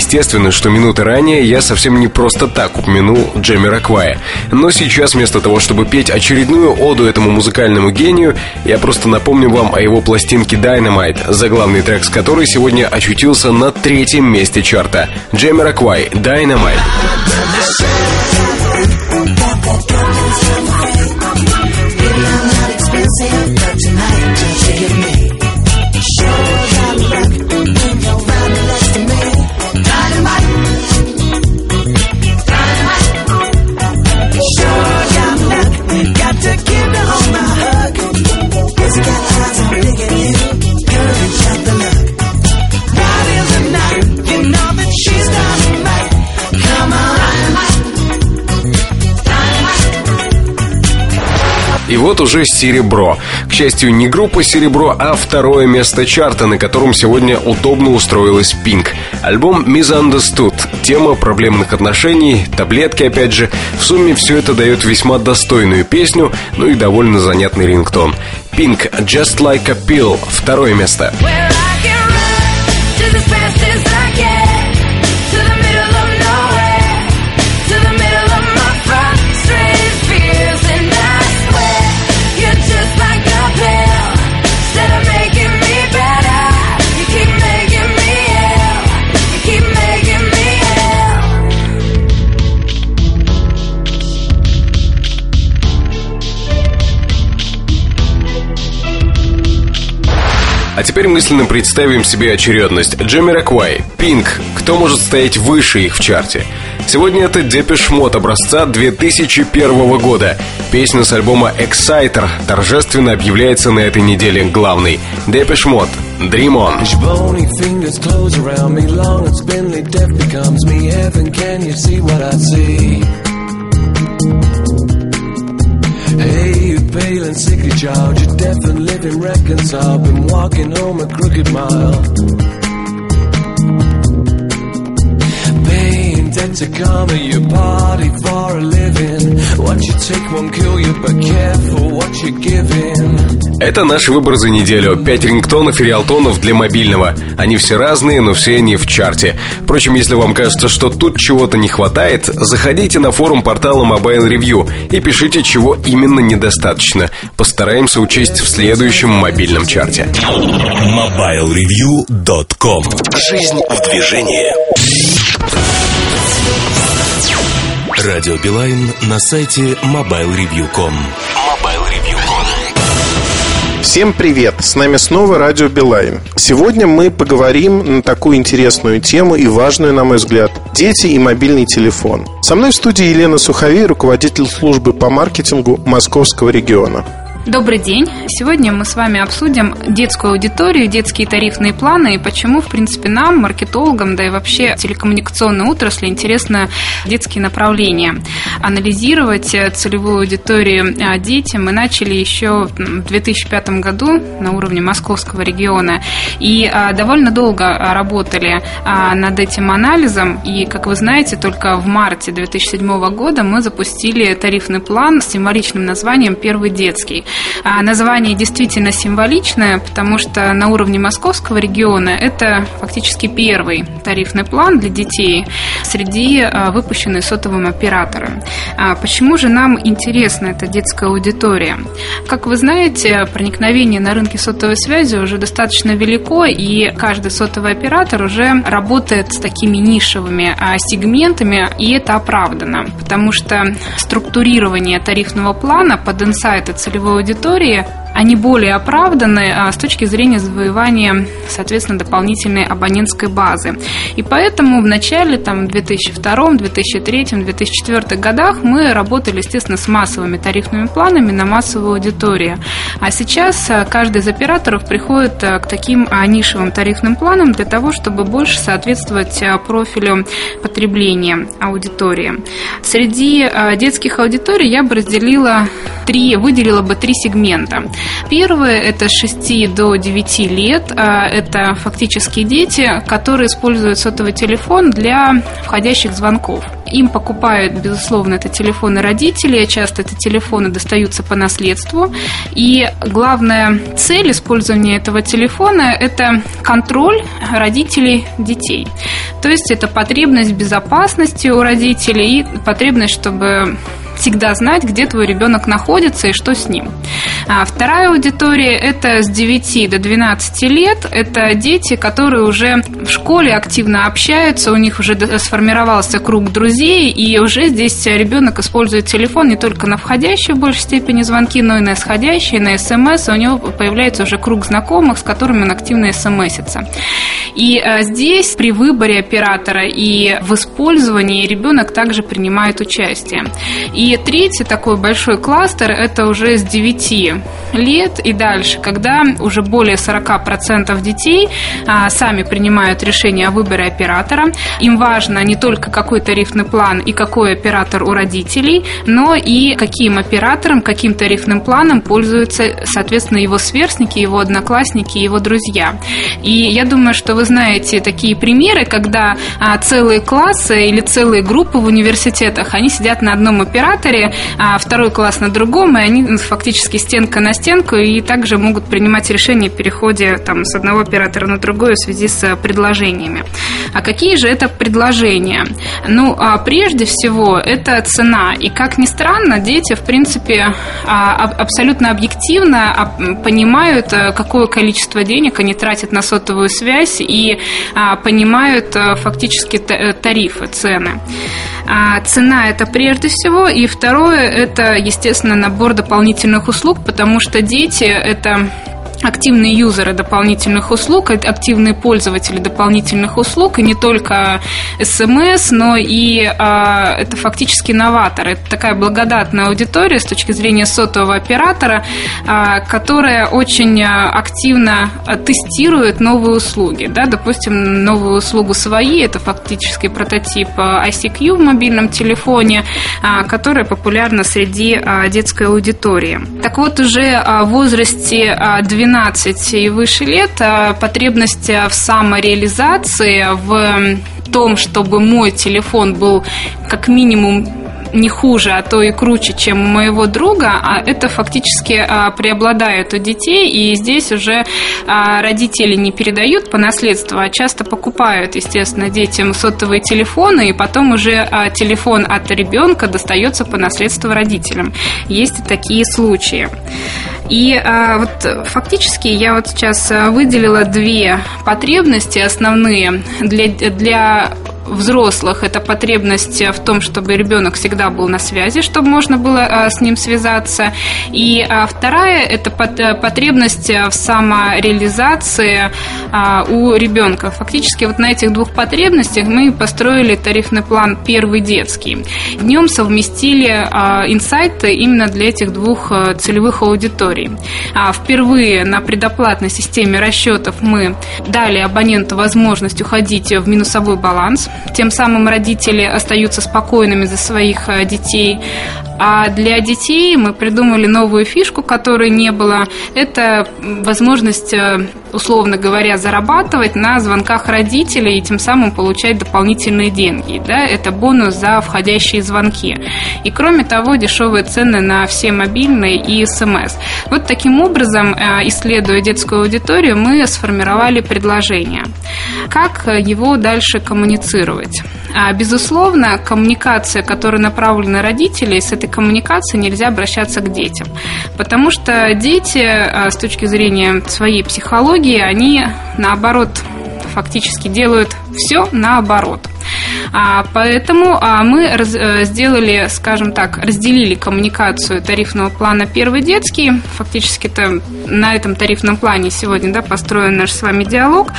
Speaker 2: Естественно, что минуты ранее я совсем не просто так упомянул Джемми Раквая. Но сейчас вместо того, чтобы петь очередную оду этому музыкальному гению, я просто напомню вам о его пластинке Dynamite, заглавный трек с которой сегодня очутился на третьем месте чарта. Джемми Раквай, Dynamite. Уже серебро. К счастью, не группа серебро, а второе место чарта, на котором сегодня удобно устроилась Пинк. Альбом Misunderstood. Тема проблемных отношений, таблетки опять же. В сумме все это дает весьма достойную песню, ну и довольно занятный рингтон. Пинк Just Like a Pill. Второе место. Where А теперь мысленно представим себе очередность. Jamiroquai, Pink. Кто может стоять выше их в чарте? Сегодня это Depeche Mode образца 2001 года. Песня с альбома Exciter торжественно объявляется на этой неделе главной. Depeche Mode. Dream On. Hey, pale and sickly child, you're deaf and living reconciled, been walking home a crooked mile.
Speaker 5: Come at your party for a living. What you take won't kill you, but careful what you're giving.
Speaker 2: Это наш выбор за неделю. Пять рингтонов и реалтонов для мобильного. Они все разные, но все они в чарте. Впрочем, если вам кажется, что тут чего-то не хватает, заходите на форум портала Mobile Review и пишите, чего именно недостаточно. Постараемся учесть в следующем мобильном чарте.
Speaker 1: MobileReview.com Жизнь в движении. Радио Билайн на сайте MobileReview.com MobileReview.com
Speaker 3: Всем привет! С нами снова Радио Билайн. Сегодня мы поговорим на такую интересную тему и важную, на мой взгляд, дети и мобильный телефон. Со мной в студии Елена Суховей, руководитель службы по маркетингу Московского региона.
Speaker 6: Добрый день. Сегодня мы с вами обсудим детскую аудиторию, детские тарифные планы и почему, в принципе, нам, маркетологам, да и вообще телекоммуникационной отрасли интересно детские направления. Анализировать целевую аудиторию а, детям мы начали еще в 2005 году на уровне московского региона и а, довольно долго работали над этим анализом и, как вы знаете, только в марте 2007 года мы запустили тарифный план с символичным названием «Первый детский». А название действительно символичное, потому что на уровне московского региона это фактически первый тарифный план для детей среди а, выпущенных сотовым оператором. А почему же нам интересна эта детская аудитория? Как вы знаете, проникновение на рынке сотовой связи уже достаточно велико, и каждый сотовый оператор уже работает с такими нишевыми а, сегментами, и это оправдано, потому что структурирование тарифного плана под инсайты целевой аудитории они более оправданы а, с точки зрения завоевания, соответственно, дополнительной абонентской базы. И поэтому в начале, там, в 2002, 2003, 2004 годах мы работали, естественно, с массовыми тарифными планами на массовую аудиторию. А сейчас а, каждый из операторов приходит а, к таким нишевым тарифным планам для того, чтобы больше соответствовать профилю потребления аудитории. Среди детских аудиторий я бы разделила три, выделила бы три сегмента. Первое – это с 6 до 9 лет. А, это фактически дети, которые используют сотовый телефон для входящих звонков. Им покупают, безусловно, это телефоны родителей, часто это телефоны достаются по наследству. И главная цель использования этого телефона – это контроль родителей детей. То есть это потребность безопасности у родителей и потребность, чтобы всегда знать, где твой ребенок находится и что с ним. А вторая аудитория – это с 9 до 12 лет. Это дети, которые уже в школе активно общаются, у них уже сформировался круг друзей, и уже здесь ребенок использует телефон не только на входящие в большей степени звонки, но и на исходящие, на смс, у него появляется уже круг знакомых, с которыми он активно смсится. И а, здесь при выборе оператора и в использовании ребенок также принимает участие. И третий такой большой кластер – это уже с 9 лет и дальше, когда уже более 40% детей а, сами принимают решение о выборе оператора. Им важно не только какой тарифный план и какой оператор у родителей, но и каким оператором, каким тарифным планом пользуются, соответственно, его сверстники, его одноклассники, его друзья. И я думаю, что вы знаете такие примеры, когда а, целые классы или целые группы в университетах, они сидят на одном операторе, а второй класс на другом, и они фактически стенка на стенку, и также могут принимать решения о переходе там, с одного оператора на другой в связи с предложениями. А какие же это предложения? Ну, а прежде всего, это цена. И, как ни странно, дети, в принципе, а, абсолютно объективно а, понимают, э, какое количество денег они тратят на сотовую связь и понимают э, фактически э, тарифы, цены. Цена – это прежде всего. Второе – это, естественно, набор дополнительных услуг, потому что дети – это активные юзеры дополнительных услуг, активные пользователи дополнительных услуг, и не только СМС, но и а, это фактически новаторы. Это такая благодатная аудитория с точки зрения сотового оператора, а, которая очень а, активно тестирует новые услуги. Да? Допустим, новую услугу свои, это фактически прототип ICQ в мобильном телефоне, а, которая популярна среди а, детской аудитории. Так вот, уже в возрасте а, 12 12 и выше лет а потребность в самореализации, в том, чтобы мой телефон был как минимум не хуже, а то и круче, чем у моего друга, а это фактически а, преобладает у детей, и здесь уже а, родители не передают по наследству, а часто покупают, естественно, детям сотовые телефоны, и потом уже а, телефон от ребенка достается по наследству родителям. Есть и такие случаи. И а, вот фактически я вот сейчас выделила две потребности основные для, для взрослых это потребность в том, чтобы ребенок всегда был на связи, чтобы можно было а, с ним связаться. И а, вторая это потребность в самореализации а, у ребенка. Фактически вот на этих двух потребностях мы построили тарифный план первый детский. В нем совместили инсайты именно для этих двух целевых аудиторий. Впервые на предоплатной системе расчетов мы дали абоненту возможность уходить в минусовой баланс. Тем самым родители остаются спокойными за своих э, детей. А для детей мы придумали новую фишку, которой не было. Это возможность, э, условно говоря, зарабатывать на звонках родителей и тем самым получать дополнительные деньги. Да? Это бонус за входящие звонки. И кроме того, дешевые цены на все мобильные и смс. Вот таким образом, э, исследуя детскую аудиторию, мы сформировали предложение. Как его дальше коммуницировать? А, безусловно, коммуникация, которая направлена на родителей, с этой коммуникацией нельзя обращаться к детям. Потому что дети, а, с точки зрения своей психологии, они наоборот фактически делают все наоборот. А, поэтому а, мы раз, а, сделали, скажем так, разделили коммуникацию тарифного плана «Первый детский». Фактически это на этом тарифном плане сегодня да, построен наш с вами диалог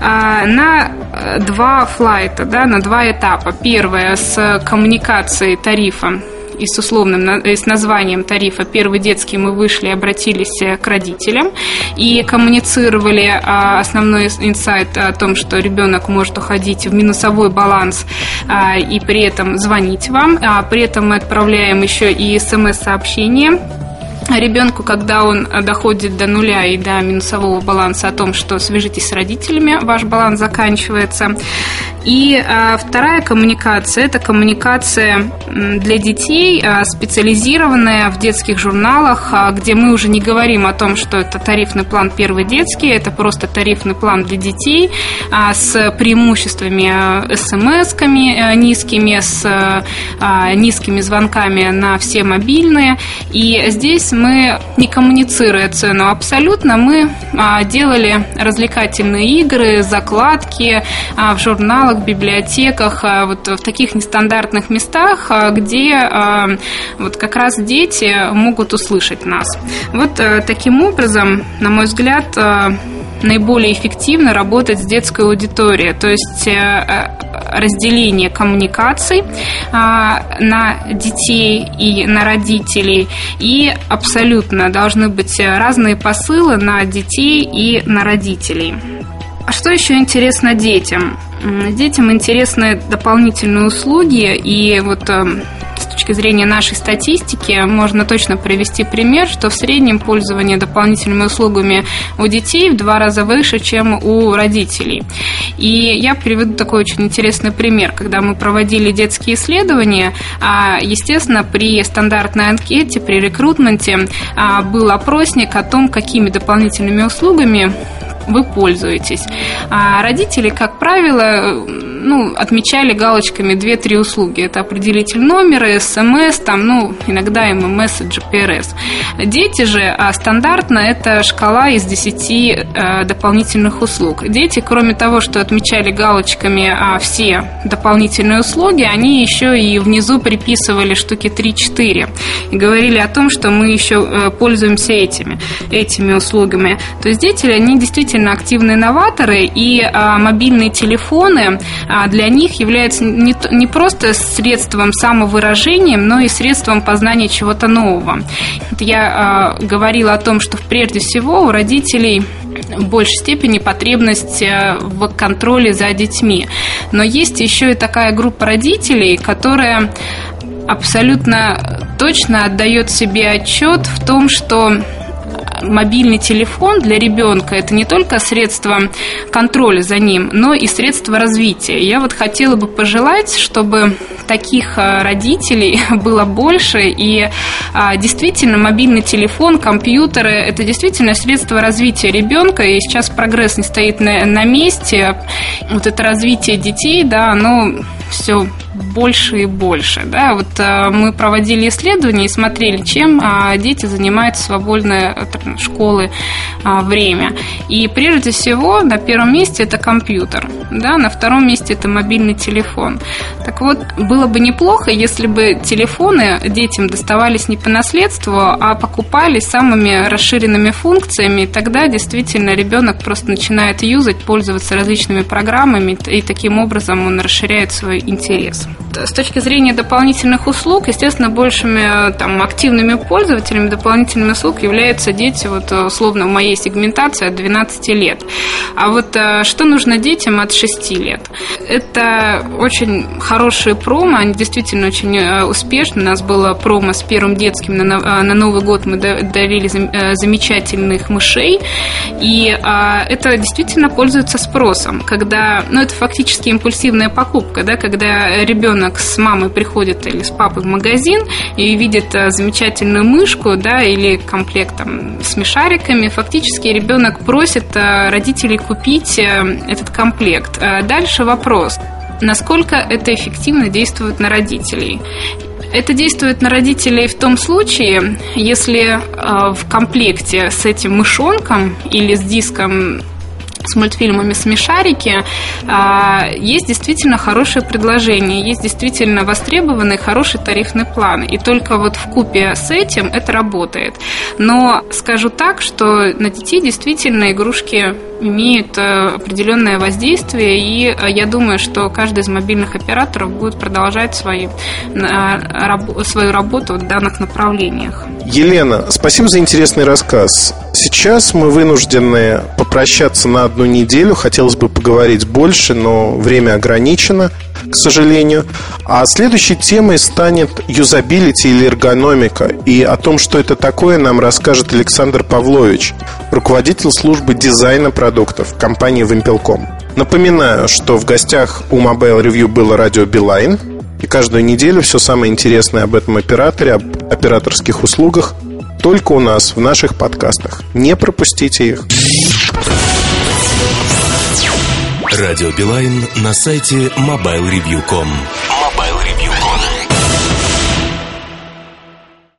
Speaker 6: а, на два флайта, да, на два этапа. Первое с коммуникацией тарифа и с условным и с названием тарифа «Первый детский» мы вышли обратились э, к родителям и коммуницировали а, основной инсайт о том, что ребенок может уходить в минусовой баланс а, и при этом звонить вам. А при этом мы отправляем еще и смс-сообщение ребенку, когда он доходит до нуля и до минусового баланса о том, что свяжитесь с родителями, ваш баланс заканчивается. И а, вторая коммуникация – это коммуникация для детей, а, специализированная в детских журналах, а, где мы уже не говорим о том, что это тарифный план первый детский, это просто тарифный план для детей а, с преимуществами а, смс-ками а, низкими, с а, низкими звонками на все мобильные. И здесь мы, не коммуницируя цену абсолютно, мы а, делали развлекательные игры, закладки а, в журналах, библиотеках, а, вот в таких нестандартных местах, где вот как раз дети могут услышать нас. Вот таким образом, на мой взгляд, наиболее эффективно работать с детской аудиторией, то есть разделение коммуникаций на детей и на родителей, и абсолютно должны быть разные посылы на детей и на родителей. А что еще интересно детям? Детям интересны дополнительные услуги, и вот эм, точки зрения нашей статистики можно точно привести пример, что в среднем пользование дополнительными услугами у детей в два раза выше, чем у родителей. И я приведу такой очень интересный пример. Когда мы проводили детские исследования, а, естественно, при стандартной анкете, при рекрутменте а, был опросник о том, какими дополнительными услугами вы пользуетесь. А родители, как правило, ну, отмечали галочками 2-3 услуги. Это определитель номера, смс, там, ну, иногда ММС и GPRS. Дети же а стандартно это шкала из 10 э, дополнительных услуг. Дети, кроме того, что отмечали галочками а, все дополнительные услуги, они еще и внизу приписывали штуки 3-4 и говорили о том, что мы еще э, пользуемся этими, этими услугами. То есть дети, они действительно активные новаторы, и а, мобильные телефоны а для них является не, не просто средством самовыражения, но и средством познания чего-то нового. Я э, говорила о том, что прежде всего у родителей в большей степени потребность э, в контроле за детьми. Но есть еще и такая группа родителей, которая абсолютно точно отдает себе отчет в том, что мобильный телефон для ребенка это не только средство контроля за ним, но и средство развития. Я вот хотела бы пожелать, чтобы таких а, родителей <laughs> было больше, и а, действительно мобильный телефон, компьютеры – это действительно средство развития ребенка, и сейчас прогресс не стоит на, на месте. Вот это развитие детей, да, оно все больше и больше. Да? Вот а, мы проводили исследования и смотрели, чем а, дети занимаются в свободное от школы а, время. И прежде всего на первом месте это компьютер, да? на втором месте это мобильный телефон. Так вот, было бы неплохо, если бы телефоны детям доставались не по наследству, а покупались самыми расширенными функциями. Тогда действительно ребенок просто начинает юзать, пользоваться различными программами, и таким образом он расширяет свой интерес. С точки зрения дополнительных услуг, естественно, большими там, активными пользователями дополнительных услуг являются дети, вот, условно, в моей сегментации от 12 лет. А вот э, что нужно детям от 6 лет? Это очень хорошие промо, они действительно очень э, успешны. У нас было промо с первым детским, на, э, Новый год мы дарили замечательных мышей, и это действительно пользуется спросом, когда, ну, это фактически импульсивная покупка, да, когда ребенок с мамой приходит или с папой в магазин и видит э, замечательную мышку, да, или комплект там, с мешариками, фактически ребенок просит э, родителей купить э, этот комплект. Дальше вопрос. Насколько это эффективно действует на родителей? Это действует на родителей в том случае, если в комплекте с этим мышонком или с диском с мультфильмами «Смешарики», а, есть действительно хорошее предложение, есть действительно востребованный хороший тарифный план. И только вот в купе с этим это работает. Но скажу так, что на детей действительно игрушки имеют э, определенное воздействие, и э, я думаю, что каждый из мобильных операторов будет продолжать свои, свою работу в данных направлениях.
Speaker 3: Елена, спасибо за интересный рассказ. Сейчас мы вынуждены попрощаться на одну неделю. Хотелось бы поговорить больше, но время ограничено, к сожалению. А следующей темой станет юзабилити или эргономика. И о том, что это такое, нам расскажет Александр Павлович, руководитель службы дизайна продуктов компании Wimpel.com. Напоминаю, что в гостях у Mobile Review было радио Билайн. И каждую неделю все самое интересное об этом операторе, об операторских услугах только у нас в наших подкастах. Не пропустите их.
Speaker 1: Радио Билайн на сайте mobilereview.com.